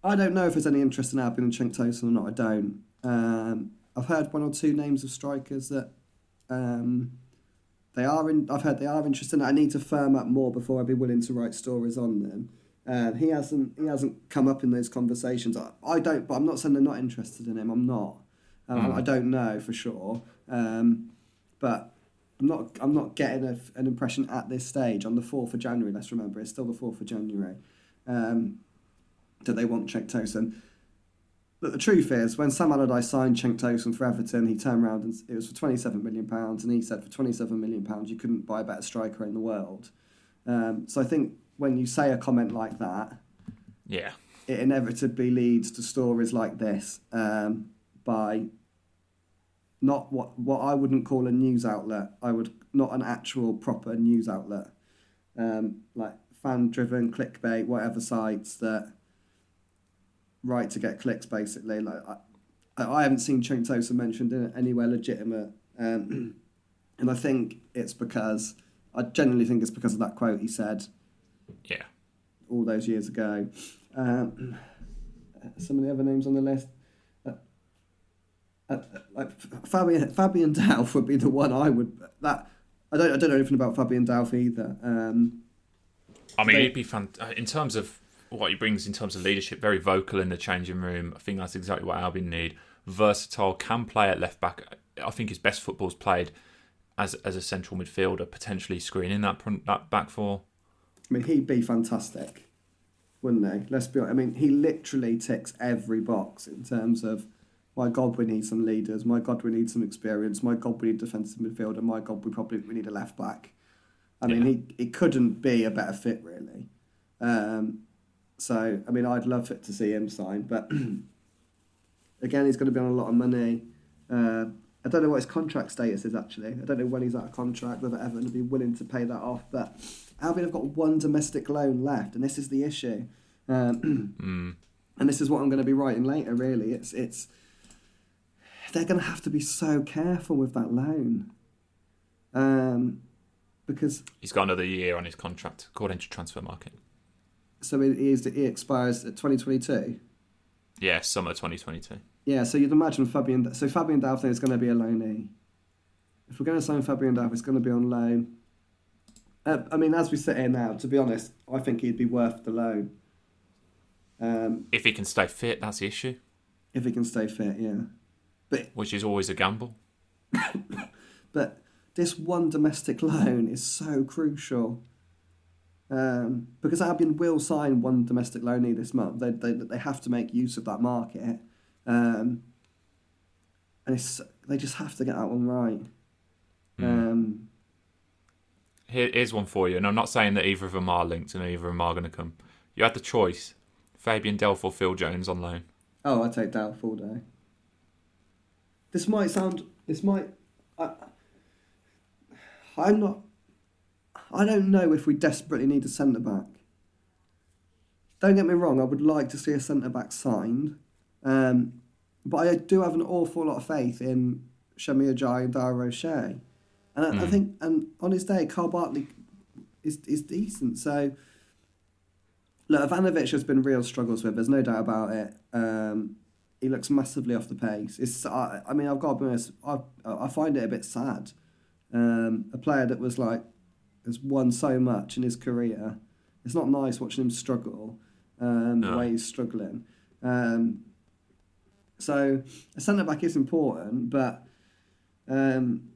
I don't know if there's any interest in Albion and Cenk Tosun or not. I don't. Um, I've heard one or two names of strikers that um, they are in. I've heard they are interested. I need to firm up more before I'd be willing to write stories on them. Um, he hasn't he hasn't come up in those conversations. I, I, don't, but I'm not saying they're not interested in him. I'm not. Um, mm. I, don't know for sure. Um, but I'm not I'm not getting a, an impression at this stage on the fourth of January. Let's remember it's still the fourth of January. Um, that they want Cenk Tosun. But the truth is, when Sam Allardyce signed Cenk Tosun for Everton, he turned around and it was for £27 million, and he said for £27 million you couldn't buy a better striker in the world. Um, so I think when you say a comment like that, yeah, it inevitably leads to stories like this um, by not what what I wouldn't call a news outlet. I would not an actual proper news outlet, um, like fan driven clickbait, whatever sites that right to get clicks basically. Like I, I haven't seen Cenk Tosun mentioned in anywhere legitimate, um, [clears throat] and I think it's because I genuinely think it's because of that quote he said. Yeah. All those years ago, um, [clears throat] some of the other names on the list. Uh, uh, like Fabian Fabian Delph [laughs] would be the one I would that I don't I don't know anything about Fabian Delph either. Um, I mean, they, he'd be fun uh, in terms of what he brings in terms of leadership, very vocal in the changing room. I think that's exactly what Albion need. Versatile, can play at left back. I think his best football's played as as a central midfielder, potentially screening that that back four. I mean, he'd be fantastic, wouldn't he? Let's be honest. I mean, he literally ticks every box in terms of, my God, we need some leaders. My God, we need some experience. My God, we need defensive midfielder. My God, we probably we need a left back. I mean, he it couldn't be a better fit, really. Um, so, I mean, I'd love it to see him sign, but [clears throat] again, he's going to be on a lot of money. Uh, I don't know what his contract status is actually. I don't know when he's out of contract, whether Everton would be willing to pay that off. But Albion have got one domestic loan left, and this is the issue. Um, [clears throat] mm. And this is what I'm going to be writing later. Really, it's it's they're going to have to be so careful with that loan, um, because he's got another year on his contract according to Transfermarkt. So it is it expires at 2022. Yeah, summer 2022. Yeah, so you'd imagine Fabian. So Fabian Delph is going to be a loanee. If we're going to sign Fabian Delph, it's going to be on loan. Uh, I mean, as we sit here now, to be honest, I think he'd be worth the loan. Um, if he can stay fit, that's the issue. If he can stay fit, yeah. But which is always a gamble. [laughs] but this one domestic loan is so crucial um, because Albion will sign one domestic loanee this month. They, they, they have to make use of that market. Um, and it's they just have to get that one right. Hmm. Um, Here, here's one for you, and I'm not saying that either of them are linked and either of them are going to come. You had the choice: Fabian Delph or Phil Jones on loan. oh, I take Delph all day. This might sound. This might. I, I'm not. I don't know if we desperately need a centre back. Don't get me wrong. I would like to see a centre back signed, um, but I do have an awful lot of faith in Semi Ajayi and Dara O'Shea, and I, I Mm. think and on his day, Kyle Bartley is is decent. So look, Ivanovic has been real struggles with. There's no doubt about it. Um, he looks massively off the pace. It's I, I mean I've got to be honest. I I find it a bit sad. Um, a player that was like has won so much in his career. It's not nice watching him struggle. Um, The way he's struggling. Um, so a centre back is important, but um,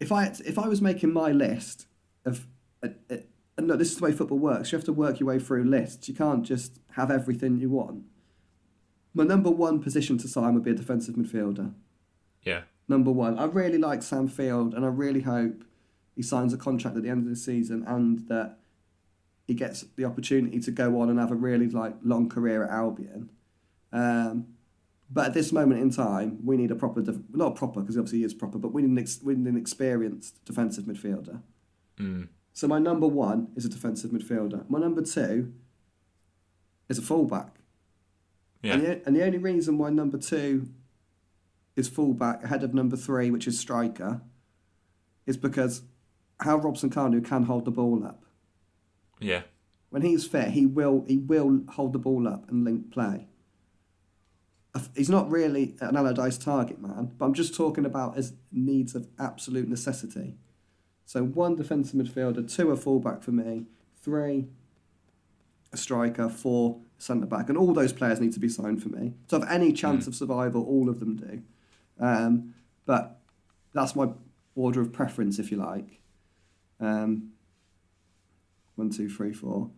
if I if I was making my list of uh, uh, and look, this is the way football works. You have to work your way through lists. You can't just have everything you want. My number one position to sign would be a defensive midfielder. Yeah. Number one, I really like Sam Field, and I really hope he signs a contract at the end of the season, and that he gets the opportunity to go on and have a really like long career at Albion. Um, but at this moment in time, we need a proper, def- not proper because obviously he is proper, but we need an, ex- we need an experienced defensive midfielder. Mm. So my number one is a defensive midfielder. My number two is a fullback. Yeah. And, the, and the only reason why number two is fullback ahead of number three, which is striker, is because Hal Robson Kanu can hold the ball up. Yeah. When he's fit, he will he will hold the ball up and link play. He's not really an Allardyce target man, but I'm just talking about as needs of absolute necessity. So one defensive midfielder, two a fullback for me, three a striker, four centre back, and all those players need to be signed for me to have any chance Mm. of survival. All of them do, um, but that's my order of preference, if you like. Um, one, two, three, four,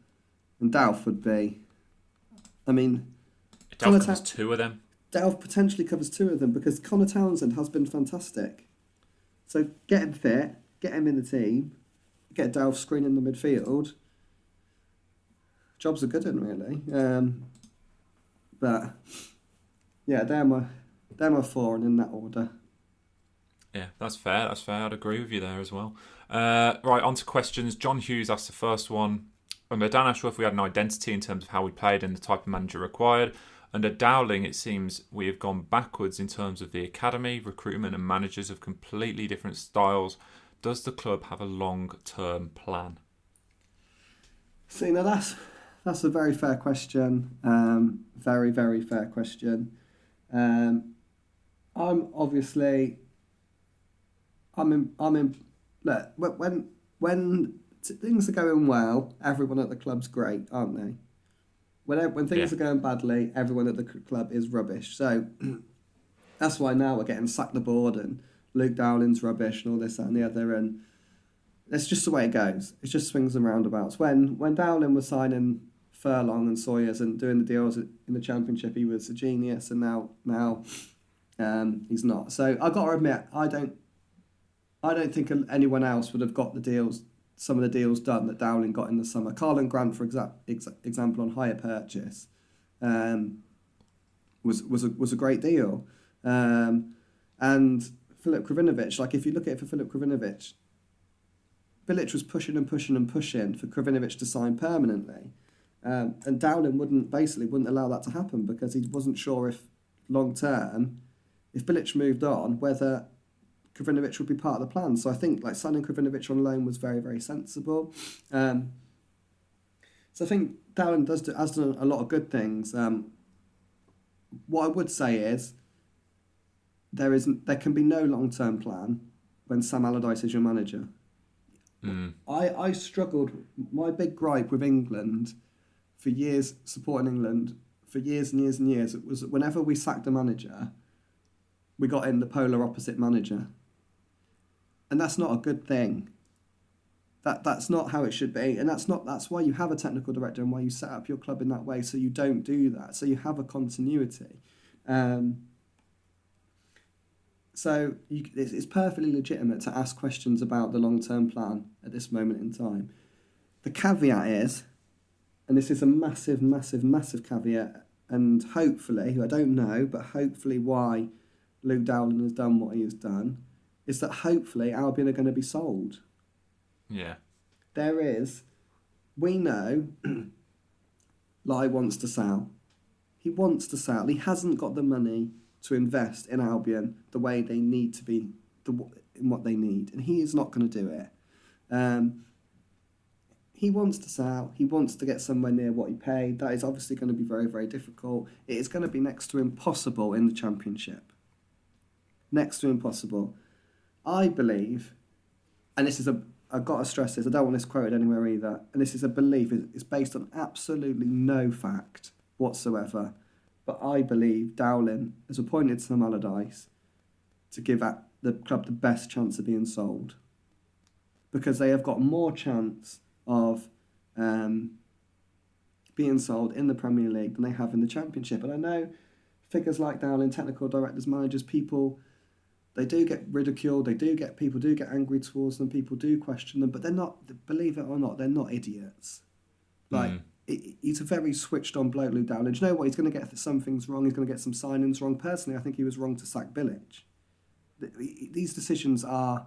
and Delph would be. I mean, Delph covers Ta- two of them. Delph potentially covers two of them because Conor Townsend has been fantastic. So get him fit, get him in the team, get Delph screening the midfield. Jobs are good in really. Um, but yeah, they're my they're my four and in that order. Yeah, that's fair. That's fair. I'd agree with you there as well. Uh, right, on to questions. John Hughes asked the first one. Under Dan Ashworth, we had an identity in terms of how we played and the type of manager required. Under Dowling, it seems we have gone backwards in terms of the academy, recruitment, and managers of completely different styles. Does the club have a long term plan? See, now that's that's a very fair question. Um, very, very fair question. Um, I'm obviously, I'm in, I'm in. Look, wh- when when t- things are going well, everyone at the club's great, aren't they? When when things Yeah. are going badly, everyone at the club is rubbish. So [clears throat] that's why now we're getting sacked the board and Luke Dowling's rubbish and all this that, and the other and it's just the way it goes. It just swings and roundabouts. When when Dowling was signing Furlong and Sawyers and doing the deals in the championship, he was a genius, and now now um, he's not. So I got to admit, I don't I don't think anyone else would have got the deals, some of the deals done that Dowling got in the summer. Karlan Grant, for exa- ex- example, on hire purchase, um, was was a, was a great deal, um, and Filip Krovinović. Like if you look at it for Filip Krovinović, Bilic was pushing and pushing and pushing for Krovinović to sign permanently. Um, and Dowling wouldn't basically wouldn't allow that to happen because he wasn't sure if long term, if Bilic moved on, whether Krovinović would be part of the plan. So I think like signing Krovinović on loan was very very sensible. Um, so I think Dowling does do, has done a lot of good things. Um, what I would say is there isn't there can be no long term plan when Sam Allardyce is your manager. Mm. I, I struggled. My big gripe with England for years, supporting England for years and years and years, it was whenever we sacked a manager, we got in the polar opposite manager. And that's not a good thing. That that's not how it should be, and that's not that's why you have a technical director and why you set up your club in that way, so you don't do that, so you have a continuity. Um, so you, it's, it's perfectly legitimate to ask questions about the long term plan at this moment in time. The caveat is, and this is a massive, massive, massive caveat, and hopefully, I don't know, but hopefully, why Luke Dowling has done what he has done is that hopefully Albion are going to be sold. Yeah. There is, we know, [clears throat] Lai wants to sell. He wants to sell. He hasn't got the money to invest in Albion the way they need to be, the, in what they need, and he is not going to do it. Um, he wants to sell. He wants to get somewhere near what he paid. That is obviously going to be very, very difficult. It is going to be next to impossible in the championship. Next to impossible. I believe, and this is a, I've got to stress this, I don't want this quoted anywhere either, and this is a belief, it's based on absolutely no fact whatsoever. But I believe Dowling has appointed Sam Allardyce to give the club the best chance of being sold. Because they have got more chance of um, being sold in the Premier League than they have in the Championship. And I know figures like Dowling, technical directors, managers, people, they do get ridiculed. They do get people do get angry towards them. People do question them, but they're not. Believe it or not, they're not idiots. Like mm. it, he's a very switched on bloke, Luke Dowling. you know what? He's going to get some things wrong. He's going to get some signings wrong. Personally, I think he was wrong to sack Bilic. These decisions are.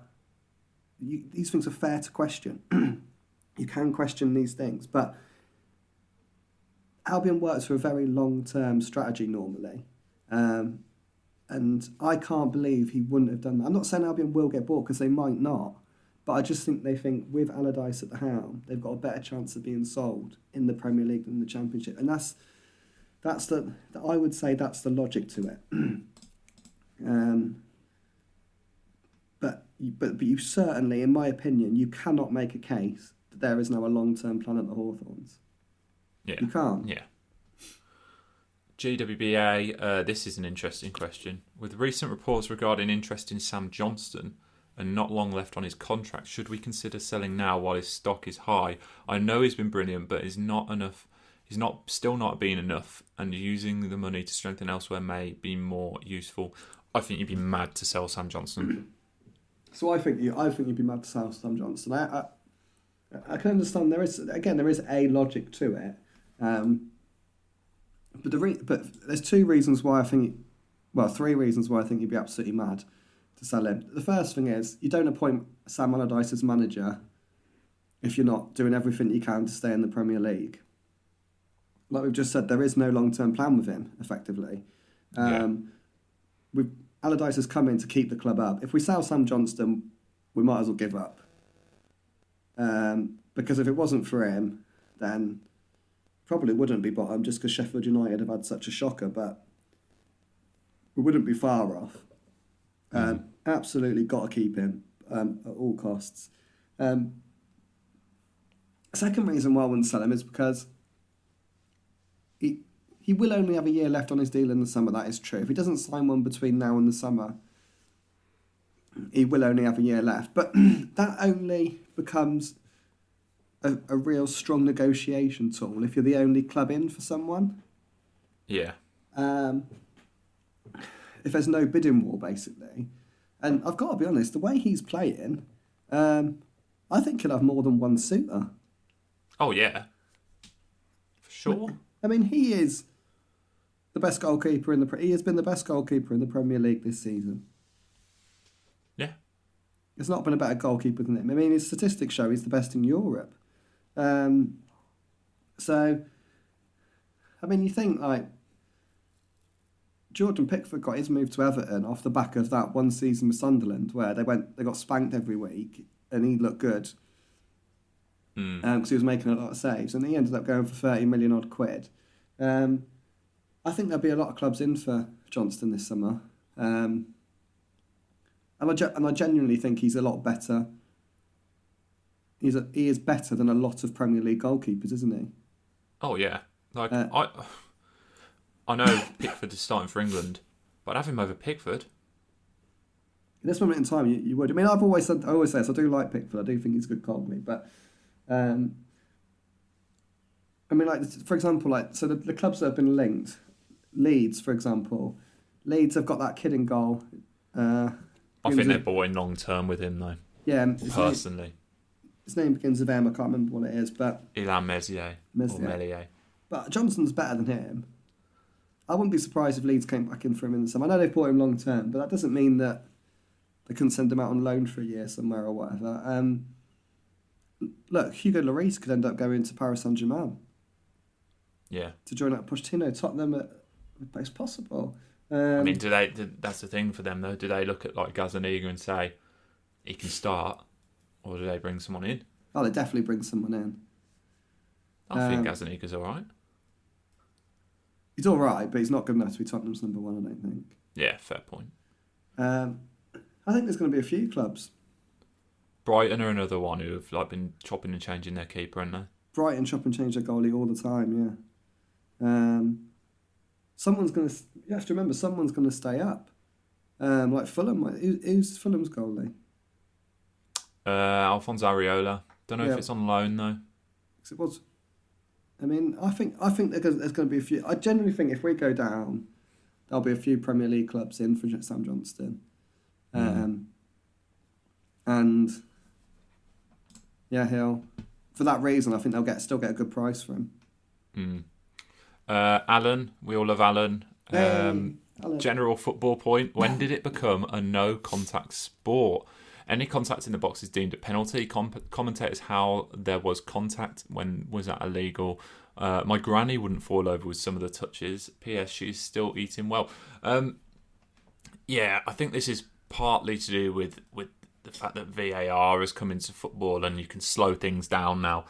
You, these things are fair to question. [clears throat] You can question these things, but Albion works for a very long term strategy normally. Um, and I can't believe he wouldn't have done that. I'm not saying Albion will get bought because they might not, but I just think they think with Allardyce at the helm, they've got a better chance of being sold in the Premier League than the Championship, and that's that's the I would say that's the logic to it. [clears throat] um, but but but you certainly, in my opinion, you cannot make a case that there is now a long term plan at the Hawthorns. Yeah. You can't. Yeah. GWBA, uh, this is an interesting question. With recent reports regarding interest in Sam Johnstone and not long left on his contract, should we consider selling now while his stock is high? I know he's been brilliant, but he's not enough. He's not still not being enough, and using the money to strengthen elsewhere may be more useful. I think you'd be mad to sell Sam Johnstone. [clears throat] So I think you, I think you'd be mad to sell Sam Johnstone. I, I, I can understand there is again there is a logic to it, um, but the re- but there's two reasons why I think, well, three reasons why I think you'd be absolutely mad to sell him. The first thing is you don't appoint Sam Allardyce as manager if you're not doing everything you can to stay in the Premier League. Like we've just said, there is no long term plan with him. Effectively, um, yeah. we Allardyce has come in to keep the club up. If we sell Sam Johnstone, we might as well give up. Um, because if it wasn't for him, then probably wouldn't be bottom just because Sheffield United have had such a shocker, but we wouldn't be far off. Um, mm. Absolutely got to keep him um, at all costs. Um, second reason why I wouldn't sell him is because he he will only have a year left on his deal in the summer. That is true. If he doesn't sign one between now and the summer, he will only have a year left. But [clears throat] that only becomes a, a real strong negotiation tool if you're the only club in for someone. Yeah. Um, if there's no bidding war, basically. And I've got to be honest, the way he's playing, um, I think he'll have more than one suitor. Oh, yeah. For sure. I mean, he is the best goalkeeper in the. He has been the best goalkeeper in the Premier League this season. Yeah. There's not been a better goalkeeper than him. I mean, his statistics show he's the best in Europe. Um, so, I mean, you think like Jordan Pickford got his move to Everton off the back of that one season with Sunderland, where they went, they got spanked every week, and he looked good because mm. um, he was making a lot of saves, and he ended up going for thirty million odd quid. Um, I think there'll be a lot of clubs in for Johnstone this summer. Um, and I, ge- and I genuinely think he's a lot better. He's a, he is better than a lot of Premier League goalkeepers, isn't he? Oh yeah, like uh, I, I know Pickford is starting for England, but I'd have him over Pickford. At this moment in time, you, you would. I mean, I've always said, I always say this. I do like Pickford. I do think he's a good goalie, but um, I mean, like for example, like so the, the clubs that have been linked, Leeds, for example, Leeds have got that kid in goal. Uh, I think they're bought in long term with him though. yeah, Personally, his name begins with M. I can't remember what it is, but Illan Meslier or Melier. But Johnstone's better than him. I wouldn't be surprised if Leeds came back in for him in the summer. I know they've bought him long term, but that doesn't mean that they couldn't send him out on loan for a year somewhere or whatever. Um, look, Hugo Lloris could end up going to Paris Saint Germain Yeah. to join up Pochettino, Tottenham at the best possible. Um, I mean, do they? Do, that's the thing for them though. Do they look at like Gazaniga and say he can start, or do they bring someone in? oh, they definitely bring someone in. I think Um, Gazaniga's all right. He's all right, but he's not good enough to be Tottenham's number one, I don't think. Yeah, fair point. Um, I think there's going to be a few clubs. Brighton are another one who have like been chopping and changing their keeper, haven't they? Brighton chop and change their goalie all the time, yeah. Um, someone's going to, you have to remember, someone's going to stay up. Um, like Fulham, who's Fulham's goalie? Uh, Alphonse Areola. Don't know Yeah. if it's on loan though. 'Cause it was. I mean, I think I think there's going to be a few. I generally think if we go down, there'll be a few Premier League clubs in for Sam Johnstone, um, and yeah, he'll. For that reason, I think they'll get still get a good price for him. Mm. Uh, Alan, we all love Alan. Um, Hey, Alan. general football point. When did it become a no contact sport? Any contact in the box is deemed a penalty. Com- commentators how there was contact when was that illegal? Uh, my granny wouldn't fall over with some of the touches. P.S. She's still eating well. Um, yeah, I think this is partly to do with with the fact that VAR has come into football and you can slow things down now.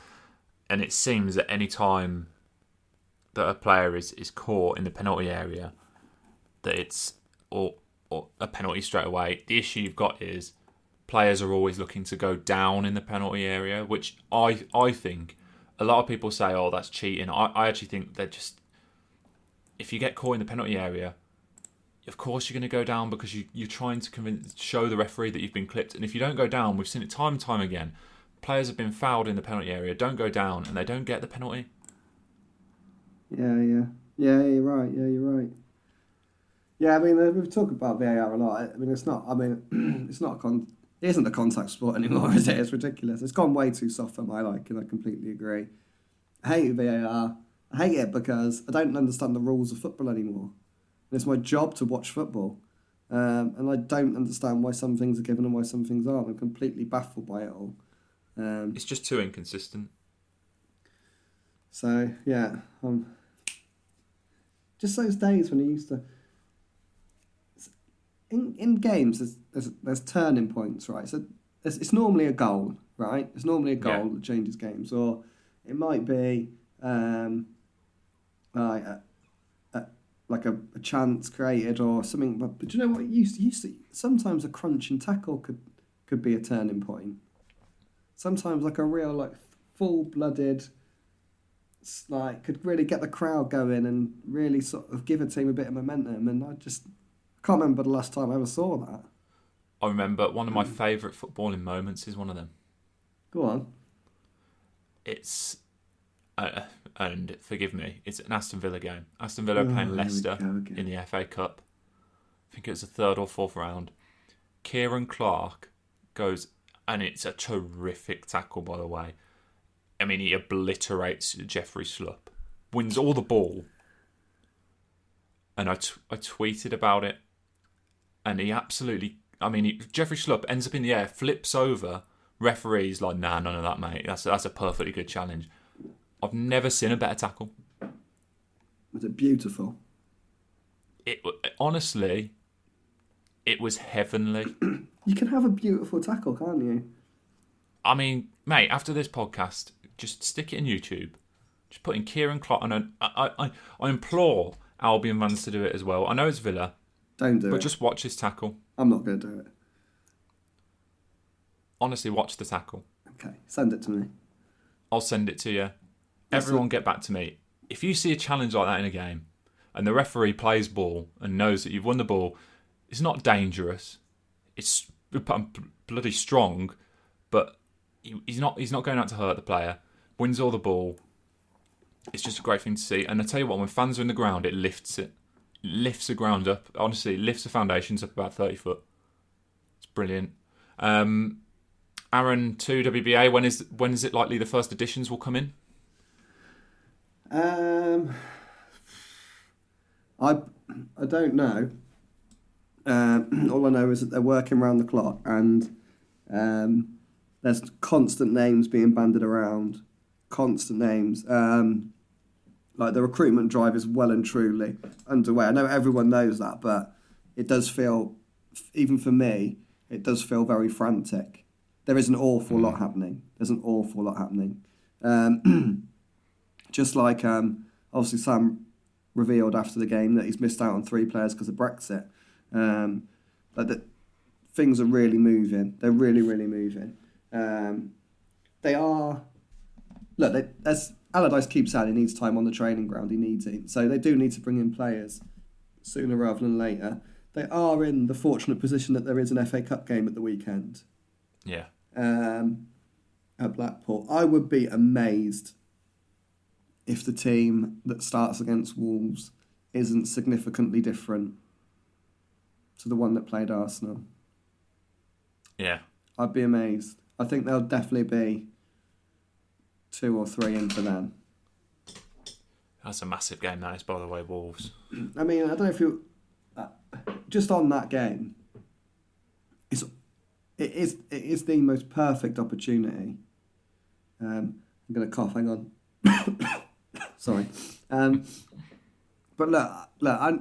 And it seems that any time that a player is, is caught in the penalty area, that it's or, or a penalty straight away. The issue you've got is players are always looking to go down in the penalty area, which I I think a lot of people say, oh, that's cheating. I, I actually think they're just if you get caught in the penalty area, of course you're going to go down because you, you're trying to convince, show the referee that you've been clipped. And if you don't go down, we've seen it time and time again. Players have been fouled in the penalty area, don't go down, and they don't get the penalty. Yeah, yeah, yeah. You're right. Yeah, you're right. Yeah, I mean we've talked about VAR a lot. I mean it's not. I mean [clears throat] it's not a con. It isn't a contact sport anymore, [laughs] is it? It's ridiculous. It's gone way too soft for my liking. I completely agree. I hate VAR. I hate it because I don't understand the rules of football anymore. And it's my job to watch football, um, and I don't understand why some things are given and why some things aren't. I'm completely baffled by it all. Um, It's just too inconsistent. So yeah, um, just those days when you used to. In in games, there's there's, there's turning points, right? So it's, it's normally a goal, right? It's normally a goal Yeah. that changes games, or it might be um, like a, a, like a, a chance created or something. But, but do you know what? It used to, used to sometimes a crunch and tackle could could be a turning point. Sometimes like a real like full blooded like could really get the crowd going and really sort of give a team a bit of momentum. And I just can't remember the last time I ever saw that. I remember one of my favourite footballing moments is one of them. Go on. It's, uh, and forgive me, it's an Aston Villa game. Aston Villa Oh, playing Leicester in the FA Cup. I think it was the third or fourth round. Ciaran Clark goes, and it's a terrific tackle, by the way. I mean, he obliterates Jeffrey Schlupp, wins all the ball. And I, t- I tweeted about it, and he absolutely. I mean, he, Jeffrey Schlupp ends up in the air, flips over. Referee's like, nah, none of that, mate. That's that's a perfectly good challenge. I've never seen a better tackle. Was it beautiful? It honestly, it was heavenly. [clears throat] You can have a beautiful tackle, can't you? I mean, mate, after this podcast, just stick it in YouTube. Just put in Ciaran Clark, and I, I, I, I implore Albion fans to do it as well. I know it's Villa, Don't do but it. just watch this tackle. I'm not going to do it. Honestly, watch the tackle. Okay, send it to me. I'll send it to you. Yes, Everyone get back to me. If you see a challenge like that in a game and the referee plays ball and knows that you've won the ball, it's not dangerous. It's bloody strong, but he's not he's not going out to hurt the player. Wins all the ball. It's just a great thing to see. And I tell you what, when fans are in the ground, it lifts it. Lifts the ground up. Honestly, lifts the foundations up about thirty foot. It's brilliant. Um, Aaron two WBA. When is when is it likely the first editions will come in? Um, I I don't know. Um, [clears throat] all I know is that they're working around the clock, and um, there's constant names being banded around. Constant names. Um, like the recruitment drive is well and truly underway. I know everyone knows that, but it does feel, even for me, it does feel very frantic. There is an awful lot happening. There's an awful lot happening. Um, [clears throat] just like um, obviously Sam revealed after the game that he's missed out on three players because of Brexit. Um, but that things are really moving. They're really, really moving. Um, they are. Look, they, as Allardyce keeps saying, he needs time on the training ground. He needs it, so they do need to bring in players sooner rather than later. They are in the fortunate position that there is an FA Cup game at the weekend Yeah. um, at Blackpool. I would be amazed if the team that starts against Wolves isn't significantly different to the one that played Arsenal. Yeah. I'd be amazed. I think there'll definitely be two or three in for them. That's a massive game, that is, by the way, Wolves. I mean, I don't know if you uh, just on that game. It's it is it is the most perfect opportunity. Um, I'm gonna cough. Hang on. [coughs] Sorry. Um, but look, look. I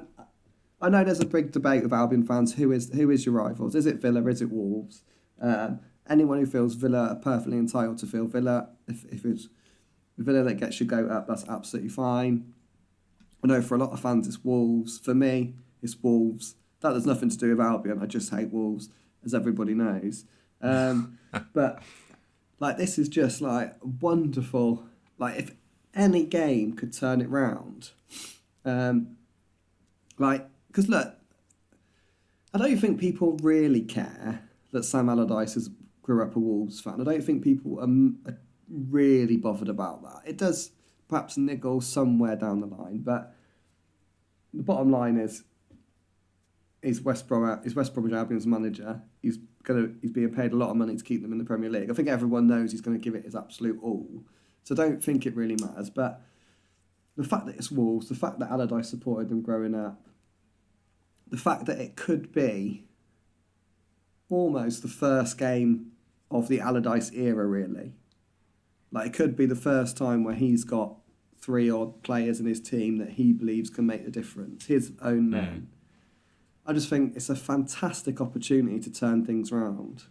I know there's a big debate with Albion fans. Who is who is your rivals? Is it Villa? Is it Wolves? Um, anyone who feels Villa are perfectly entitled to feel Villa. If if it's Villa that gets your goat up, that's absolutely fine. I know for a lot of fans it's Wolves. For me, it's Wolves. That has nothing to do with Albion. I just hate Wolves, as everybody knows. Um, [laughs] but like this is just like wonderful. Like if any game could turn it round, um, like because look, I don't think people really care that Sam Allardyce has grew up a Wolves fan. I don't think people are, are really bothered about that. It does perhaps niggle somewhere down the line, but the bottom line is, is West Brom is West Bromwich Albion's manager. He's gonna he's being paid a lot of money to keep them in the Premier League. I think everyone knows he's going to give it his absolute all. So don't think it really matters. But the fact that it's Wolves, the fact that Allardyce supported them growing up, the fact that it could be almost the first game of the Allardyce era, really. Like it could be the first time where he's got three odd players in his team that he believes can make the difference, his own hmm. men. I just think it's a fantastic opportunity to turn things around.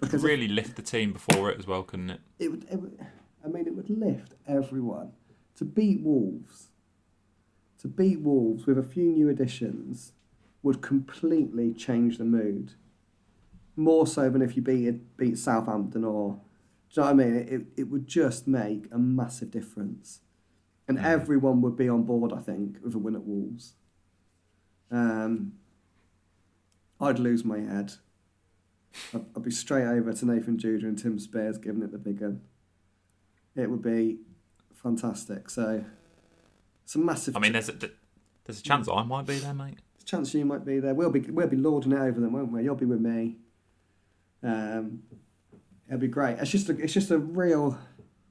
Could really lift the team before it as well, couldn't it? it would, it would, I mean, it would lift everyone to beat Wolves. To beat Wolves with a few new additions would completely change the mood. More so than if you beat beat Southampton or, do you know what I mean? It, it would just make a massive difference, and Mm. everyone would be on board. I think with a win at Wolves. Um, I'd lose my head. I'd, I'd be straight over to Nathan Judah and Tim Spiers giving it the big one. It would be fantastic. So it's a massive. I mean, there's a, there's a chance I might be there, mate. There's a chance you might be there. We'll be we'll be lording it over them, won't we? You'll be with me. Um, it'll be great. It's just a, it's just a real.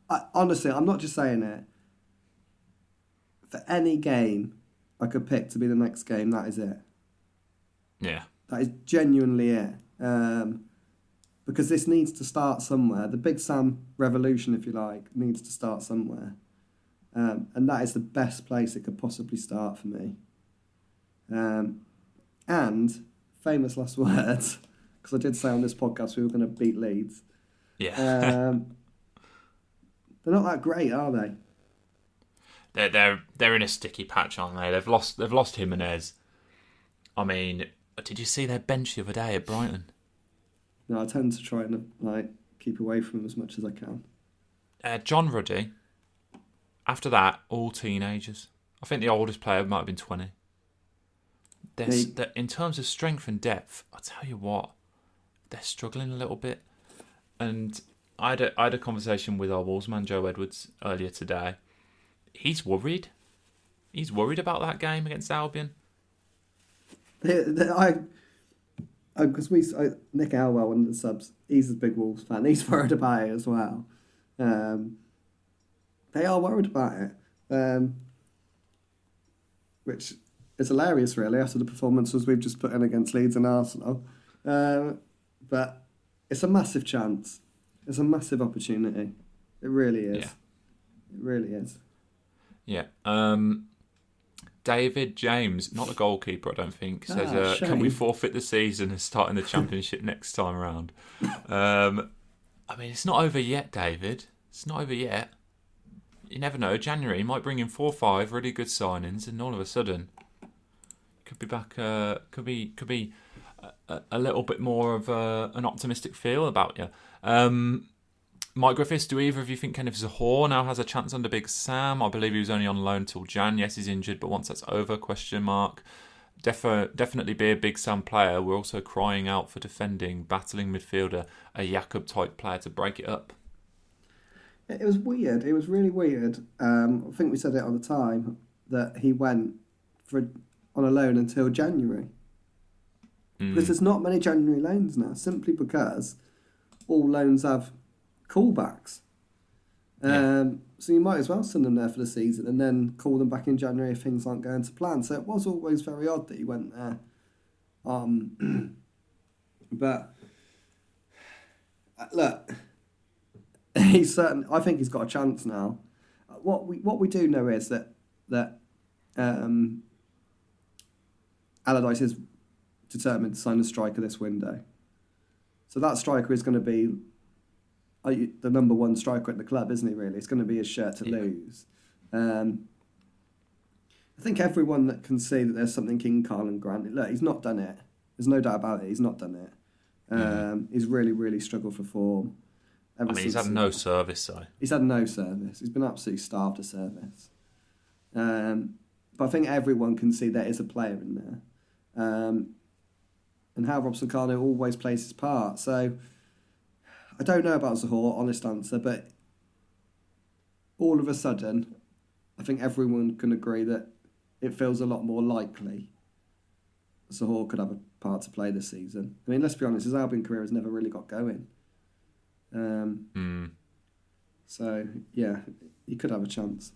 I, honestly, I'm not just saying it. For any game, I could pick to be the next game. That is it. Yeah. That is genuinely it. Um, because this needs to start somewhere. The Big Sam revolution, if you like, needs to start somewhere. Um, and that is the best place it could possibly start for me. Um, and famous last [laughs] words, because I did say on this podcast we were going to beat Leeds. Yeah. Um, [laughs] they're not that great, are they? they're they're they're in a sticky patch, aren't they? They've lost they've lost Jimenez. I mean, did you see their bench the other day at Brighton? No, I tend to try and like keep away from them as much as I can. Uh, John Ruddy. After that, all teenagers. I think the oldest player might have been twenty. There's, They- in terms of strength and depth, I tell you what, they're struggling a little bit. And I had a, I had a conversation with our Wolves man Joe Edwards earlier today. He's worried. He's worried about that game against Albion. I, because we, I, Nick Elwell, one of the subs, he's a big Wolves fan. He's [laughs] worried about it as well. Um, they are worried about it, um, which is hilarious, really, after the performances we've just put in against Leeds and Arsenal. Um, but it's a massive chance. It's a massive opportunity. It really is. Yeah. It really is. Yeah. Um, David James, not the goalkeeper, I don't think, says, Ah, uh, "Can we forfeit the season and start in the championship next time around?" Um, I mean, it's not over yet, David. It's not over yet. You never know. January might bring in four or five really good signings, and all of a sudden, could be back. Uh, could be could be a, a little bit more of uh, an optimistic feel about you. Um, Mike Griffiths, do either of you think Kenneth Zohore now has a chance under Big Sam? I believe he was only on loan till Jan. Yes, he's injured, but once that's over, question mark. Definitely be a Big Sam player. We're also crying out for defending, battling midfielder, a Yacob type player to break it up. It was weird. It was really weird. Um, I think we said it at the time that he went for on a loan until January Mm. because there's not many January loans now. Simply because all loans have callbacks. Yeah. Um, so you might as well send them there for the season and then call them back in January if things aren't going to plan. So it was always very odd that he went there. Um, [clears throat] but uh, look, [laughs] he's certain. I think he's got a chance now. Uh, What we what we do know is that that um, Allardyce is determined to sign a striker this window. So that striker is going to be uh, the number one striker at the club, isn't he? Really, it's going to be his shirt to Yeah. lose. Um, I think everyone that can see that there's something in Karlan Grant. Look, he's not done it. There's no doubt about it. He's not done it. Um, He's really, really struggled for form. I mean, he's had no service, though. He's had no service. He's been absolutely starved of service. Um, but I think everyone can see there is a player in there. Um, and Hal Robson Kanu always plays his part. So I don't know about Zohore, honest answer, but all of a sudden, I think everyone can agree that it feels a lot more likely Zohore could have a part to play this season. I mean, let's be honest, his Albion career has never really got going. Um, Mm. so yeah, he could have a chance.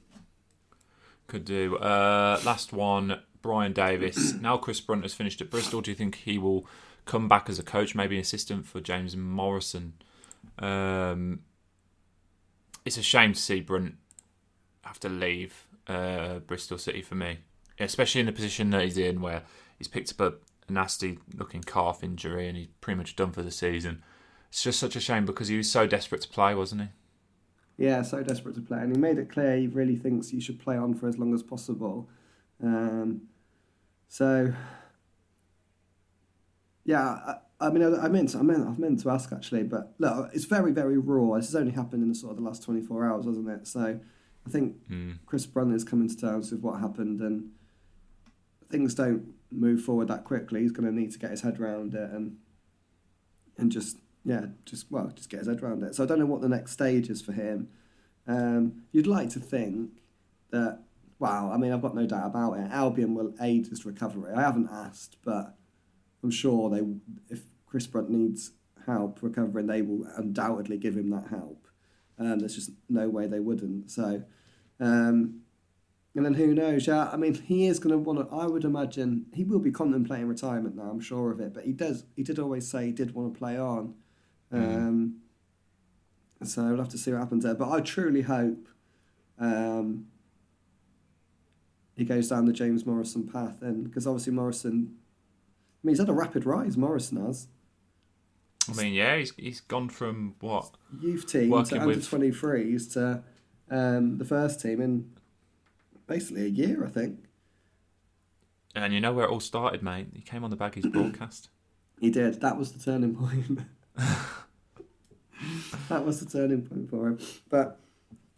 Could do. Uh, last one, Brian Davis. [clears throat] now Chris Brunt has finished at Bristol. Do you think he will come back as a coach, maybe an assistant for James Morrison? Um, it's a shame to see Brunt have to leave uh, Bristol City for me, especially in the position that he's in, where he's picked up a, a nasty-looking calf injury and he's pretty much done for the season. It's just such a shame because he was so desperate to play, wasn't he? Yeah, so desperate to play, and he made it clear he really thinks you should play on for as long as possible. Um, so, yeah, I, I mean, I, I meant, to, I meant, I've meant to ask actually, but look, it's very, very raw. This has only happened in the sort of the last twenty four hours, hasn't it? So, I think Mm. Chris Brunt is coming to terms with what happened, and things don't move forward that quickly. He's going to need to get his head around it and and just yeah, just well, just get his head around it. So I don't know what the next stage is for him. Um, you'd like to think that wow, I mean, I've got no doubt about it. Albion will aid his recovery. I haven't asked, but I'm sure they, if Chris Brunt needs help recovering, they will undoubtedly give him that help. Um, there's just no way they wouldn't. So, um, and then who knows? Yeah, I mean, he is going to want to. I would imagine he will be contemplating retirement now. I'm sure of it. But he does. He did always say he did want to play on. Um, So we'll have to see what happens there. But I truly hope um, he goes down the James Morrison path, and because obviously Morrison, I mean, he's had a rapid rise. Morrison has I mean, yeah, he's he's gone from what youth team to under twenty threes to um, the first team in basically a year, I think. And you know where it all started, mate? He came on the Baggies [clears throat] broadcast. He did. That was the turning point. [laughs] that was the turning point for him. But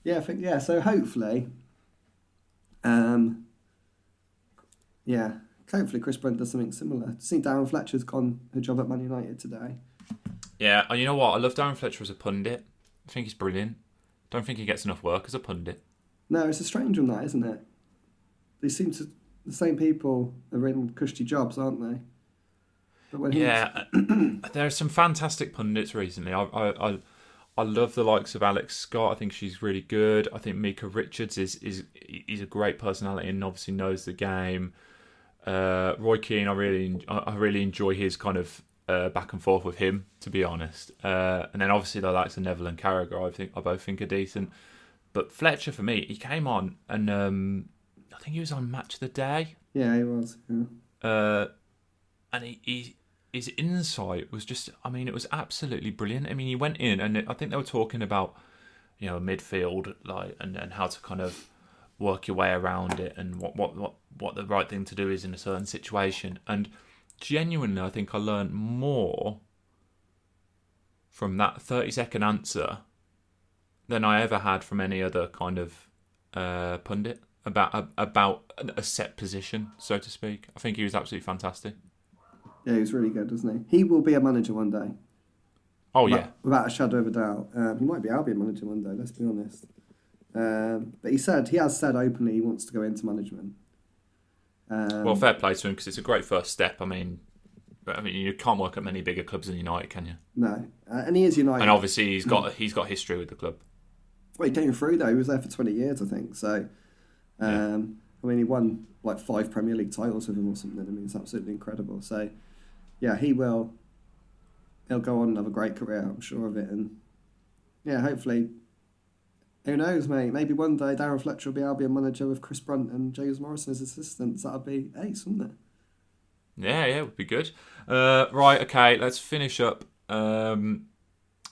yeah, I think yeah. So hopefully, um, yeah, hopefully Chris Brunt does something similar. I See, Darren Fletcher's gone a job at Man United today. Yeah, and you know what? I love Darren Fletcher as a pundit. I think he's brilliant. Don't think he gets enough work as a pundit. No, it's a strange one, that isn't it? They seem to the same people are in cushy jobs, aren't they? Yeah, uh, [clears throat] there are some fantastic pundits recently. I, I, I I love the likes of Alex Scott. I think she's really good. I think Micah Richards is is is a great personality and obviously knows the game. Uh, Roy Keane, I really I really enjoy his kind of uh, back and forth with him, to be honest. Uh, and then obviously the likes of Neville and Carragher, I think I both think are decent. But Fletcher, for me, he came on and um, I think he was on Match of the Day. Yeah, he was. Yeah. Uh, and he, he his insight was just I mean it was absolutely brilliant. I mean he went in and I think they were talking about you know midfield like and, and how to kind of work your way around it and what, what what what the right thing to do is in a certain situation and genuinely I think I learned more from that 30 second answer than I ever had from any other kind of uh, pundit about about a set position so to speak. I think he was absolutely fantastic. Yeah, he's really good, isn't he? He will be a manager one day. Oh without, yeah, without a shadow of a doubt. Um, he might be Albion manager one day. Let's be honest. Um, but he said he has said openly he wants to go into management. Um, well, fair play to him because it's a great first step. I mean, I mean, you can't work at many bigger clubs than United, can you? No, uh, and he is United, and obviously he's got he's got history with the club. Well, he came through though. He was there for twenty years, I think. So, um, yeah. I mean, he won like five Premier League titles with him or something. I mean, it's absolutely incredible. So, yeah, he will. He'll go on and have a great career. I'm sure of it. And yeah, hopefully, who knows, mate? Maybe one day Darren Fletcher will be Albion manager with Chris Brunt and James Morrison as assistants. That'd be ace, wouldn't it? Yeah, yeah, it would be good. Uh, right, okay, let's finish up. Um,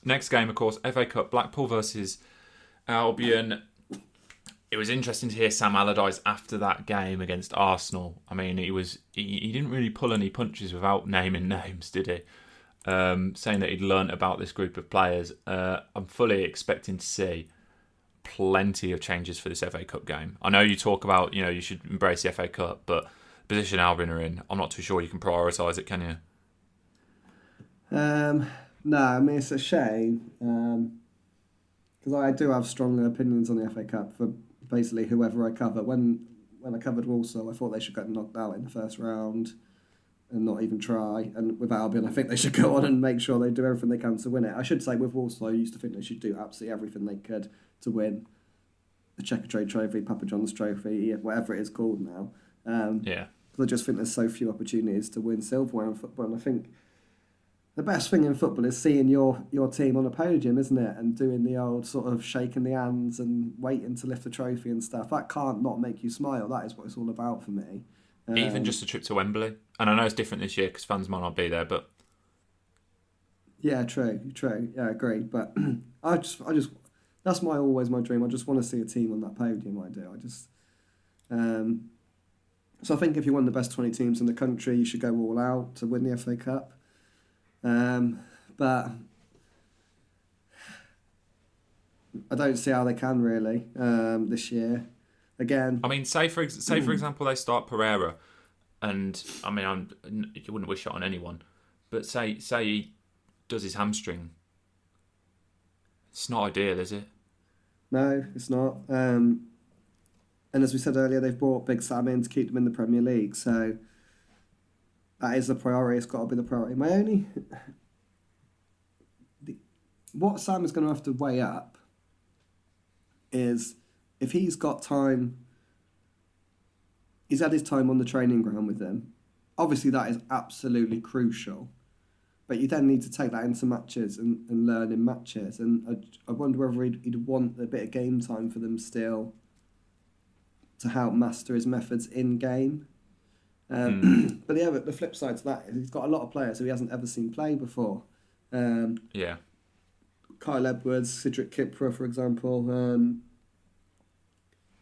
next game, of course, FA Cup, Blackpool versus Albion it was interesting to hear Sam Allardyce after that game against Arsenal. I mean, he was he, he didn't really pull any punches without naming [laughs] names, did he? Um, saying that he'd learnt about this group of players. Uh, I'm fully expecting to see plenty of changes for this FA Cup game. I know you talk about you know you should embrace the FA Cup, but position Albion are in, I'm not too sure you can prioritise it, can you? Um, no, I mean it's a shame because um, I do have strong opinions on the FA Cup for basically whoever I cover. When when I covered Walsall, I thought they should get knocked out in the first round and not even try. And with Albion, I think they should go on and make sure they do everything they can to win it. I should say with Walsall, I used to think they should do absolutely everything they could to win the Checkatrade Trophy, Papa John's Trophy, whatever it is called now. Um, yeah. Because I just think there's so few opportunities to win silverware in football, and I think the best thing in football is seeing your your team on a podium, isn't it? And doing the old sort of shaking the hands and waiting to lift the trophy and stuff. That can't not make you smile. That is what it's all about for me. Um, Even just a trip to Wembley, and I know it's different this year because fans might not be there, but yeah, true, true. Yeah, I agree. But [clears throat] I just, I just, that's my always my dream. I just want to see a team on that podium. I do. I just. Um, so I think if you're one of the best 20 teams in the country, you should go all out to win the FA Cup. Um, but I don't see how they can really um, this year. Again, I mean, say for say for example they start Pereira, and I mean, I'm, you wouldn't wish it on anyone, but say say he does his hamstring. It's not ideal, is it? No, it's not. Um, and as we said earlier, they've brought Big Sam in to keep them in the Premier League, so that is the priority. It's got to be the priority. My only, the, what Sam is going to have to weigh up is if he's got time. He's had his time on the training ground with them. Obviously, that is absolutely crucial. But you then need to take that into matches and, and learn in matches. And I, I wonder whether he'd, he'd want a bit of game time for them still to help master his methods in game. Um, mm. [clears throat] But the the flip side to that is he's got a lot of players who he hasn't ever seen play before. Um, yeah. Kyle Edwards, Cedric Kipre, for example, um,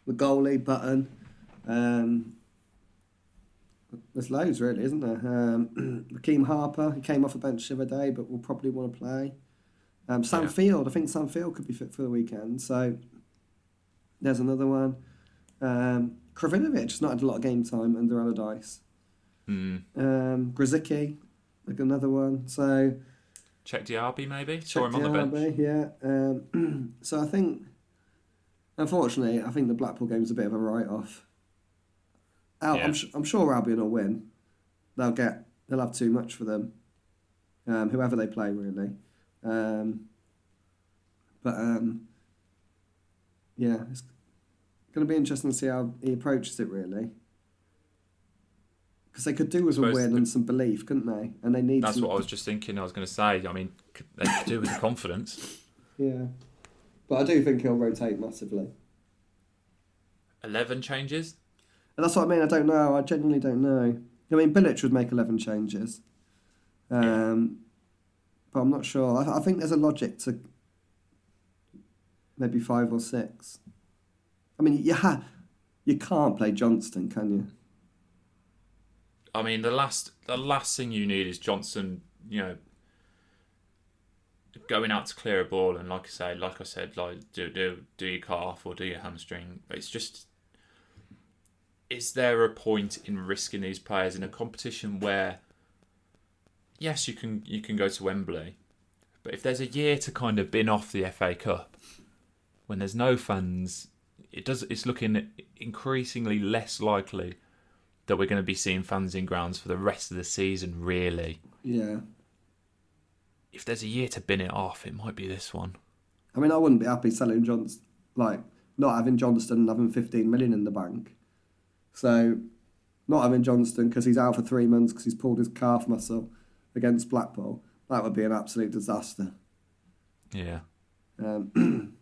the goalie Button. Um, there's loads, really, isn't there? Um, [clears throat] Rekeem Harper, he came off the bench the other day, but will probably want to play. Um, Sam yeah. Field, I think Sam Field could be fit for the weekend. So there's another one. Um, Krovinović has not had a lot of game time under Allardyce. Mm. Um, Grosicki, like another one. So Cheick Diaby maybe saw him on the bench. Yeah. Um, [clears throat] so I think, unfortunately, I think the Blackpool game is a bit of a write-off. Al, Yeah. I'm, su- I'm sure Albion will win. They'll get. They'll have too much for them. Um, whoever they play, really. Um, but um, yeah, it's going to be interesting to see how he approaches it, really. Because they could do with a win the- and some belief, couldn't they? And they need. That's some, what I was just thinking. I was going to say. I mean, they could do with the confidence. Yeah, but I do think he'll rotate massively. Eleven changes. And that's what I mean. I don't know. I genuinely don't know. I mean, Bilic would make 11 changes. Um, But I'm not sure. I, I think there's a logic to maybe five or six. I mean, you, ha- you can't play Johnstone, can you? I mean, the last the last thing you need is Johnstone. You know, going out to clear a ball and like I say, like I said, like do do do your calf or do your hamstring. It's just, is there a point in risking these players in a competition where, yes, you can you can go to Wembley, but if there's a year to kind of bin off the FA Cup, when there's no fans, it does. It's looking increasingly less likely that we're going to be seeing fans in grounds for the rest of the season. Really, Yeah. if there's a year to bin it off, it might be this one. I mean, I wouldn't be happy selling Johnstone, like not having Johnstone and having 15 million in the bank. So, not having Johnstone because he's out for three months because he's pulled his calf muscle against Blackpool. That would be an absolute disaster. Yeah, Um,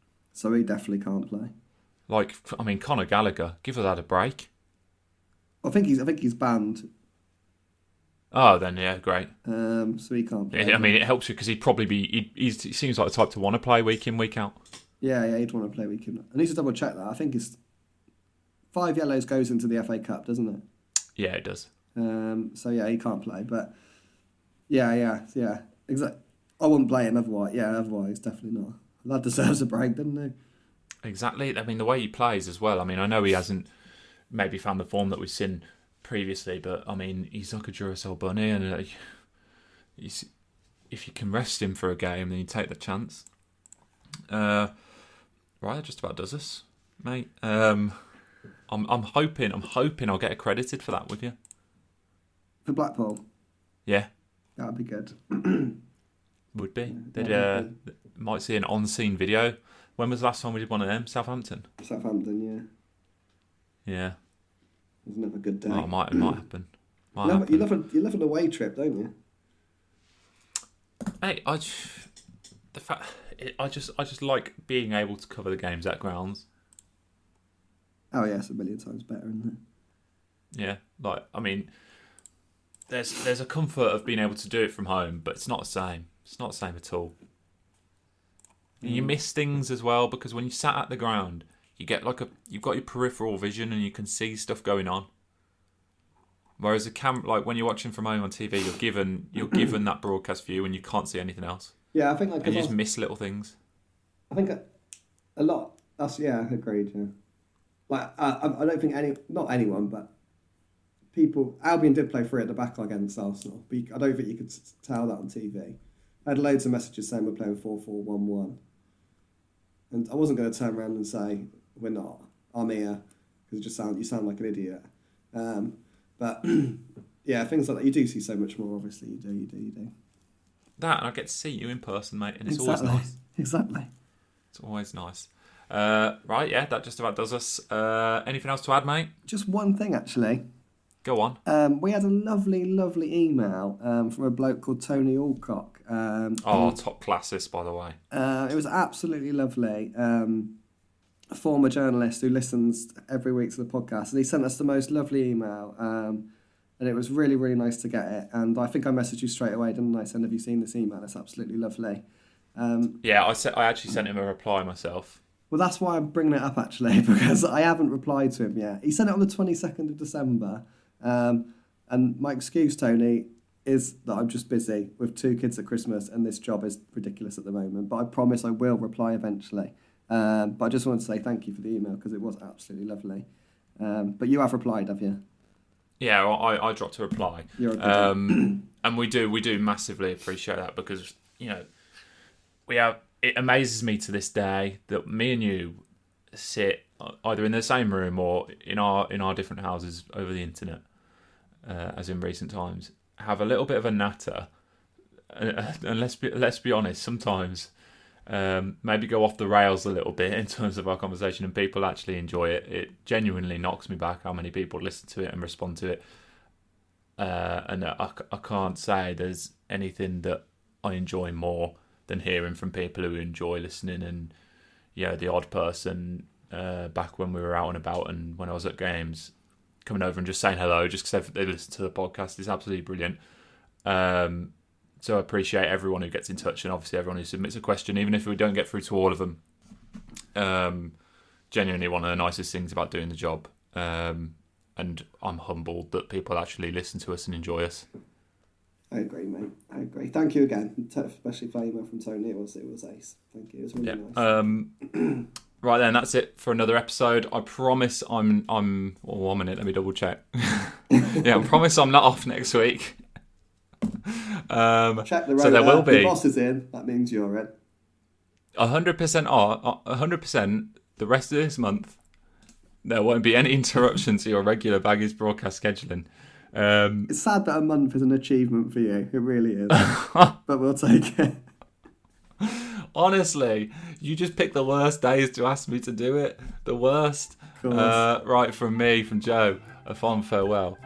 [clears throat] so he definitely can't play. like I mean, Conor Gallagher, give us that a break. I think he's I think he's banned, Oh, then yeah, great. um, so he can't play. I mean, it helps you because he'd probably be. He, he's, he seems like the type to want to play week in, week out. yeah, yeah, he'd want to play weekend. I need to double check that. I think it's five yellows goes into the FA Cup, doesn't it? Yeah, it does. Um, so yeah, he can't play. But yeah, yeah, yeah. Exactly. I wouldn't play him otherwise. Yeah, otherwise, definitely not. That deserves a break, doesn't he? Exactly. I mean, the way he plays as well. I mean, I know he hasn't maybe found the form that we've seen previously, but I mean, he's like a Duracell bunny, and uh, [laughs] he's, if you can rest him for a game, then you take the chance. Uh, right, that just about does us, mate. Um, I'm I'm hoping I'm hoping I'll get accredited for that with you. For Blackpool, Yeah, that would be good. [clears throat] would be. Yeah, uh, might see an on-scene video. When was the last time we did one of them? Southampton. Southampton, yeah, Yeah. it was another good day. Oh, it might it might happen. [clears throat] Might you, love, happen. you love a you love an away trip, don't you? Hey, I the fact I just I just like being able to cover the games at grounds. Oh yeah, it's a million times better, isn't it? Yeah, like I mean, there's there's a comfort of being able to do it from home, but it's not the same. It's not the same at all. You Mm. miss things as well because when you sat at the ground, you get like a you've got your peripheral vision and you can see stuff going on. Whereas a cam like when you're watching from home on TV, you're given you're given that broadcast view and you can't see anything else, Yeah, I think like and you just miss little things. I think a, a lot. That's yeah, agreed. Yeah, like I, I I don't think any, not anyone, but people. Albion did play free at the back against Arsenal, but you, I don't think you could tell that on TV. I had loads of messages saying we're playing four four one one, and I wasn't going to turn around and say we're not. I'm here because it just sound you sound like an idiot. Um, but [clears throat] yeah, things like that. You do see so much more. Obviously, you do. You do. You do. That and I get to see you in person, mate, and it's exactly. always nice. [laughs] Exactly. It's always nice. Uh, right, yeah, that just about does us. Uh, anything else to add, mate? Just one thing, actually. Go on. Um, we had a lovely, lovely email um, from a bloke called Tony Alcock. Um, Oh, top classist, by the way. uh, it was absolutely lovely. Um, a former journalist who listens every week to the podcast, and he sent us the most lovely email. Um, and it was really, really nice to get it. And I think I messaged you straight away, didn't I? Saying, "Have you seen this email? It's absolutely lovely." Um, Yeah, I said I actually sent him a reply myself. Well, that's why I'm bringing it up actually, [laughs] because I haven't replied to him yet. He sent it on the 22nd of December. Um, and my excuse, Tony, is that I'm just busy with two kids at Christmas and this job is ridiculous at the moment. But I promise I will reply eventually. Um, but I just wanted to say thank you for the email because it was absolutely lovely. Um, but you have replied, have you? Yeah, well, I, I dropped a reply, You're a um, [clears throat] and we do we do massively appreciate that because you know we have it amazes me to this day that me and you sit either in the same room or in our in our different houses over the internet, uh, as in recent times, have a little bit of a natter. Uh, [laughs] and let's be let's be honest, sometimes um, maybe go off the rails a little bit [laughs] in terms of our conversation, and people actually enjoy it. It genuinely knocks me back how many people listen to it and respond to it. Uh, and I, I can't say there's anything that I enjoy more than hearing from people who enjoy listening and yeah, the odd person uh, back when we were out and about and when I was at games coming over and just saying hello just because they listen to the podcast is absolutely brilliant. Um, so I appreciate everyone who gets in touch and obviously everyone who submits a question, even if we don't get through to all of them. Um, genuinely one of the nicest things about doing the job. Um, and I'm humbled that people actually listen to us and enjoy us. I agree, mate. I agree. Thank you again, especially for email from Tony. It was it was ace. Thank you. It was really yeah. nice. Um, [clears throat] right then, that's it for another episode. I promise I'm I'm. Well, one minute. Let me double check. [laughs] yeah, I promise I'm not off next week. [laughs] Um, Check the rotor. so there will be The boss is in. That means you're in. hundred percent hundred percent. The rest of this month, there won't be any [laughs] interruption to your regular Baggies broadcast scheduling. Um, It's sad that a month is an achievement for you. It really is. [laughs] but we'll take it. honestly, you just picked the worst days to ask me to do it. The worst. Uh, right from me, from Joe. A fond farewell.